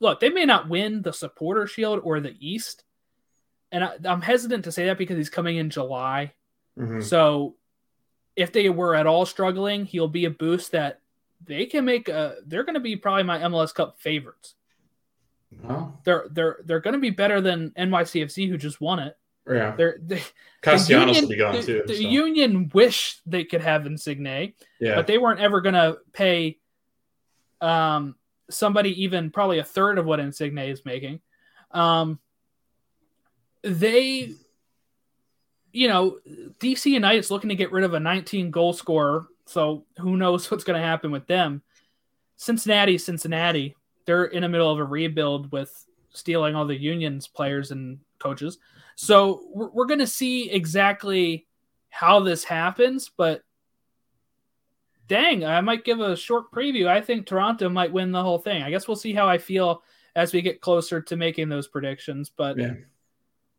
look, they may not win the supporter shield or the East. And I, I'm hesitant to say that because he's coming in July. Mhm. So if they were at all struggling, he'll be a boost that they can make a they're going to be probably my MLS Cup favorites. Oh, They're they're they're going to be better than NYCFC, who just won it. Yeah. They're they, Castellanos the will be gone the, too. The so, union wish they could have Insigne, yeah. but they weren't ever going to pay um, somebody even probably a third of what Insigne is making. Um, they, you know, DC United's looking to get rid of a 19 goal scorer, so who knows what's going to happen with them. Cincinnati, Cincinnati, they're in the middle of a rebuild with stealing all the Union's players and coaches. So we're, we're going to see exactly how this happens, but dang, I might give a short preview. I think Toronto might win the whole thing. I guess we'll see how I feel as we get closer to making those predictions. But Yeah.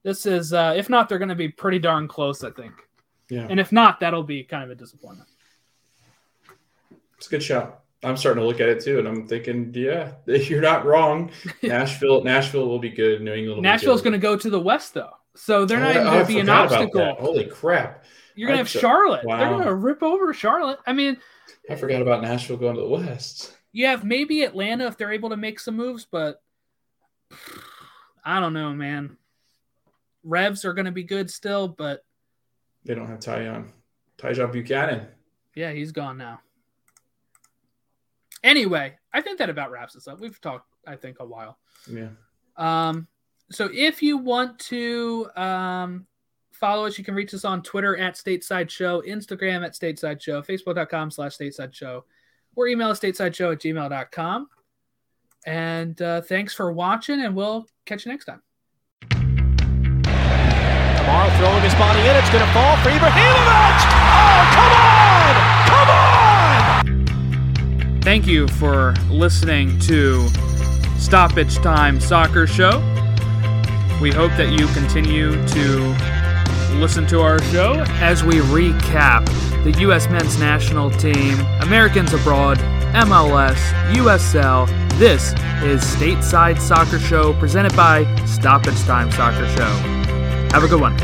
this is, uh, if not, they're going to be pretty darn close, I think. yeah. And if not, that'll be kind of a disappointment. It's a good shot. I'm starting to look at it too, and I'm thinking, yeah, you're not wrong. Nashville, Nashville will be good. New England. Will Nashville's going to go to the West, though. So they're Oh, not I- going oh, to be an obstacle. Holy crap! You're going to have so- Charlotte. They're going to rip over Charlotte. I mean, I forgot about Nashville going to the West. you have maybe Atlanta if they're able to make some moves, but I don't know, man. Revs are going to be good still, but They don't have Tyon, Tajon Buchanan. yeah, he's gone now. Anyway, I think that about wraps us up. We've talked, I think, a while. Yeah, Um, so if you want to um, follow us, you can reach us on Twitter at Stateside Show, Instagram at Stateside Show, Facebook.com slash Stateside Show, or email us stateside show at gmail.com. And uh, thanks for watching, and we'll catch you next time. Kamara throwing his body in. It's going to fall for Ibrahimovic. Oh, come on! Thank you for listening to Stoppage Time Soccer Show. We hope that you continue to listen to our show as we recap the U.S. men's national team, Americans abroad, MLS, USL. This is Stateside Soccer Show presented by Stoppage Time Soccer Show. Have a good one.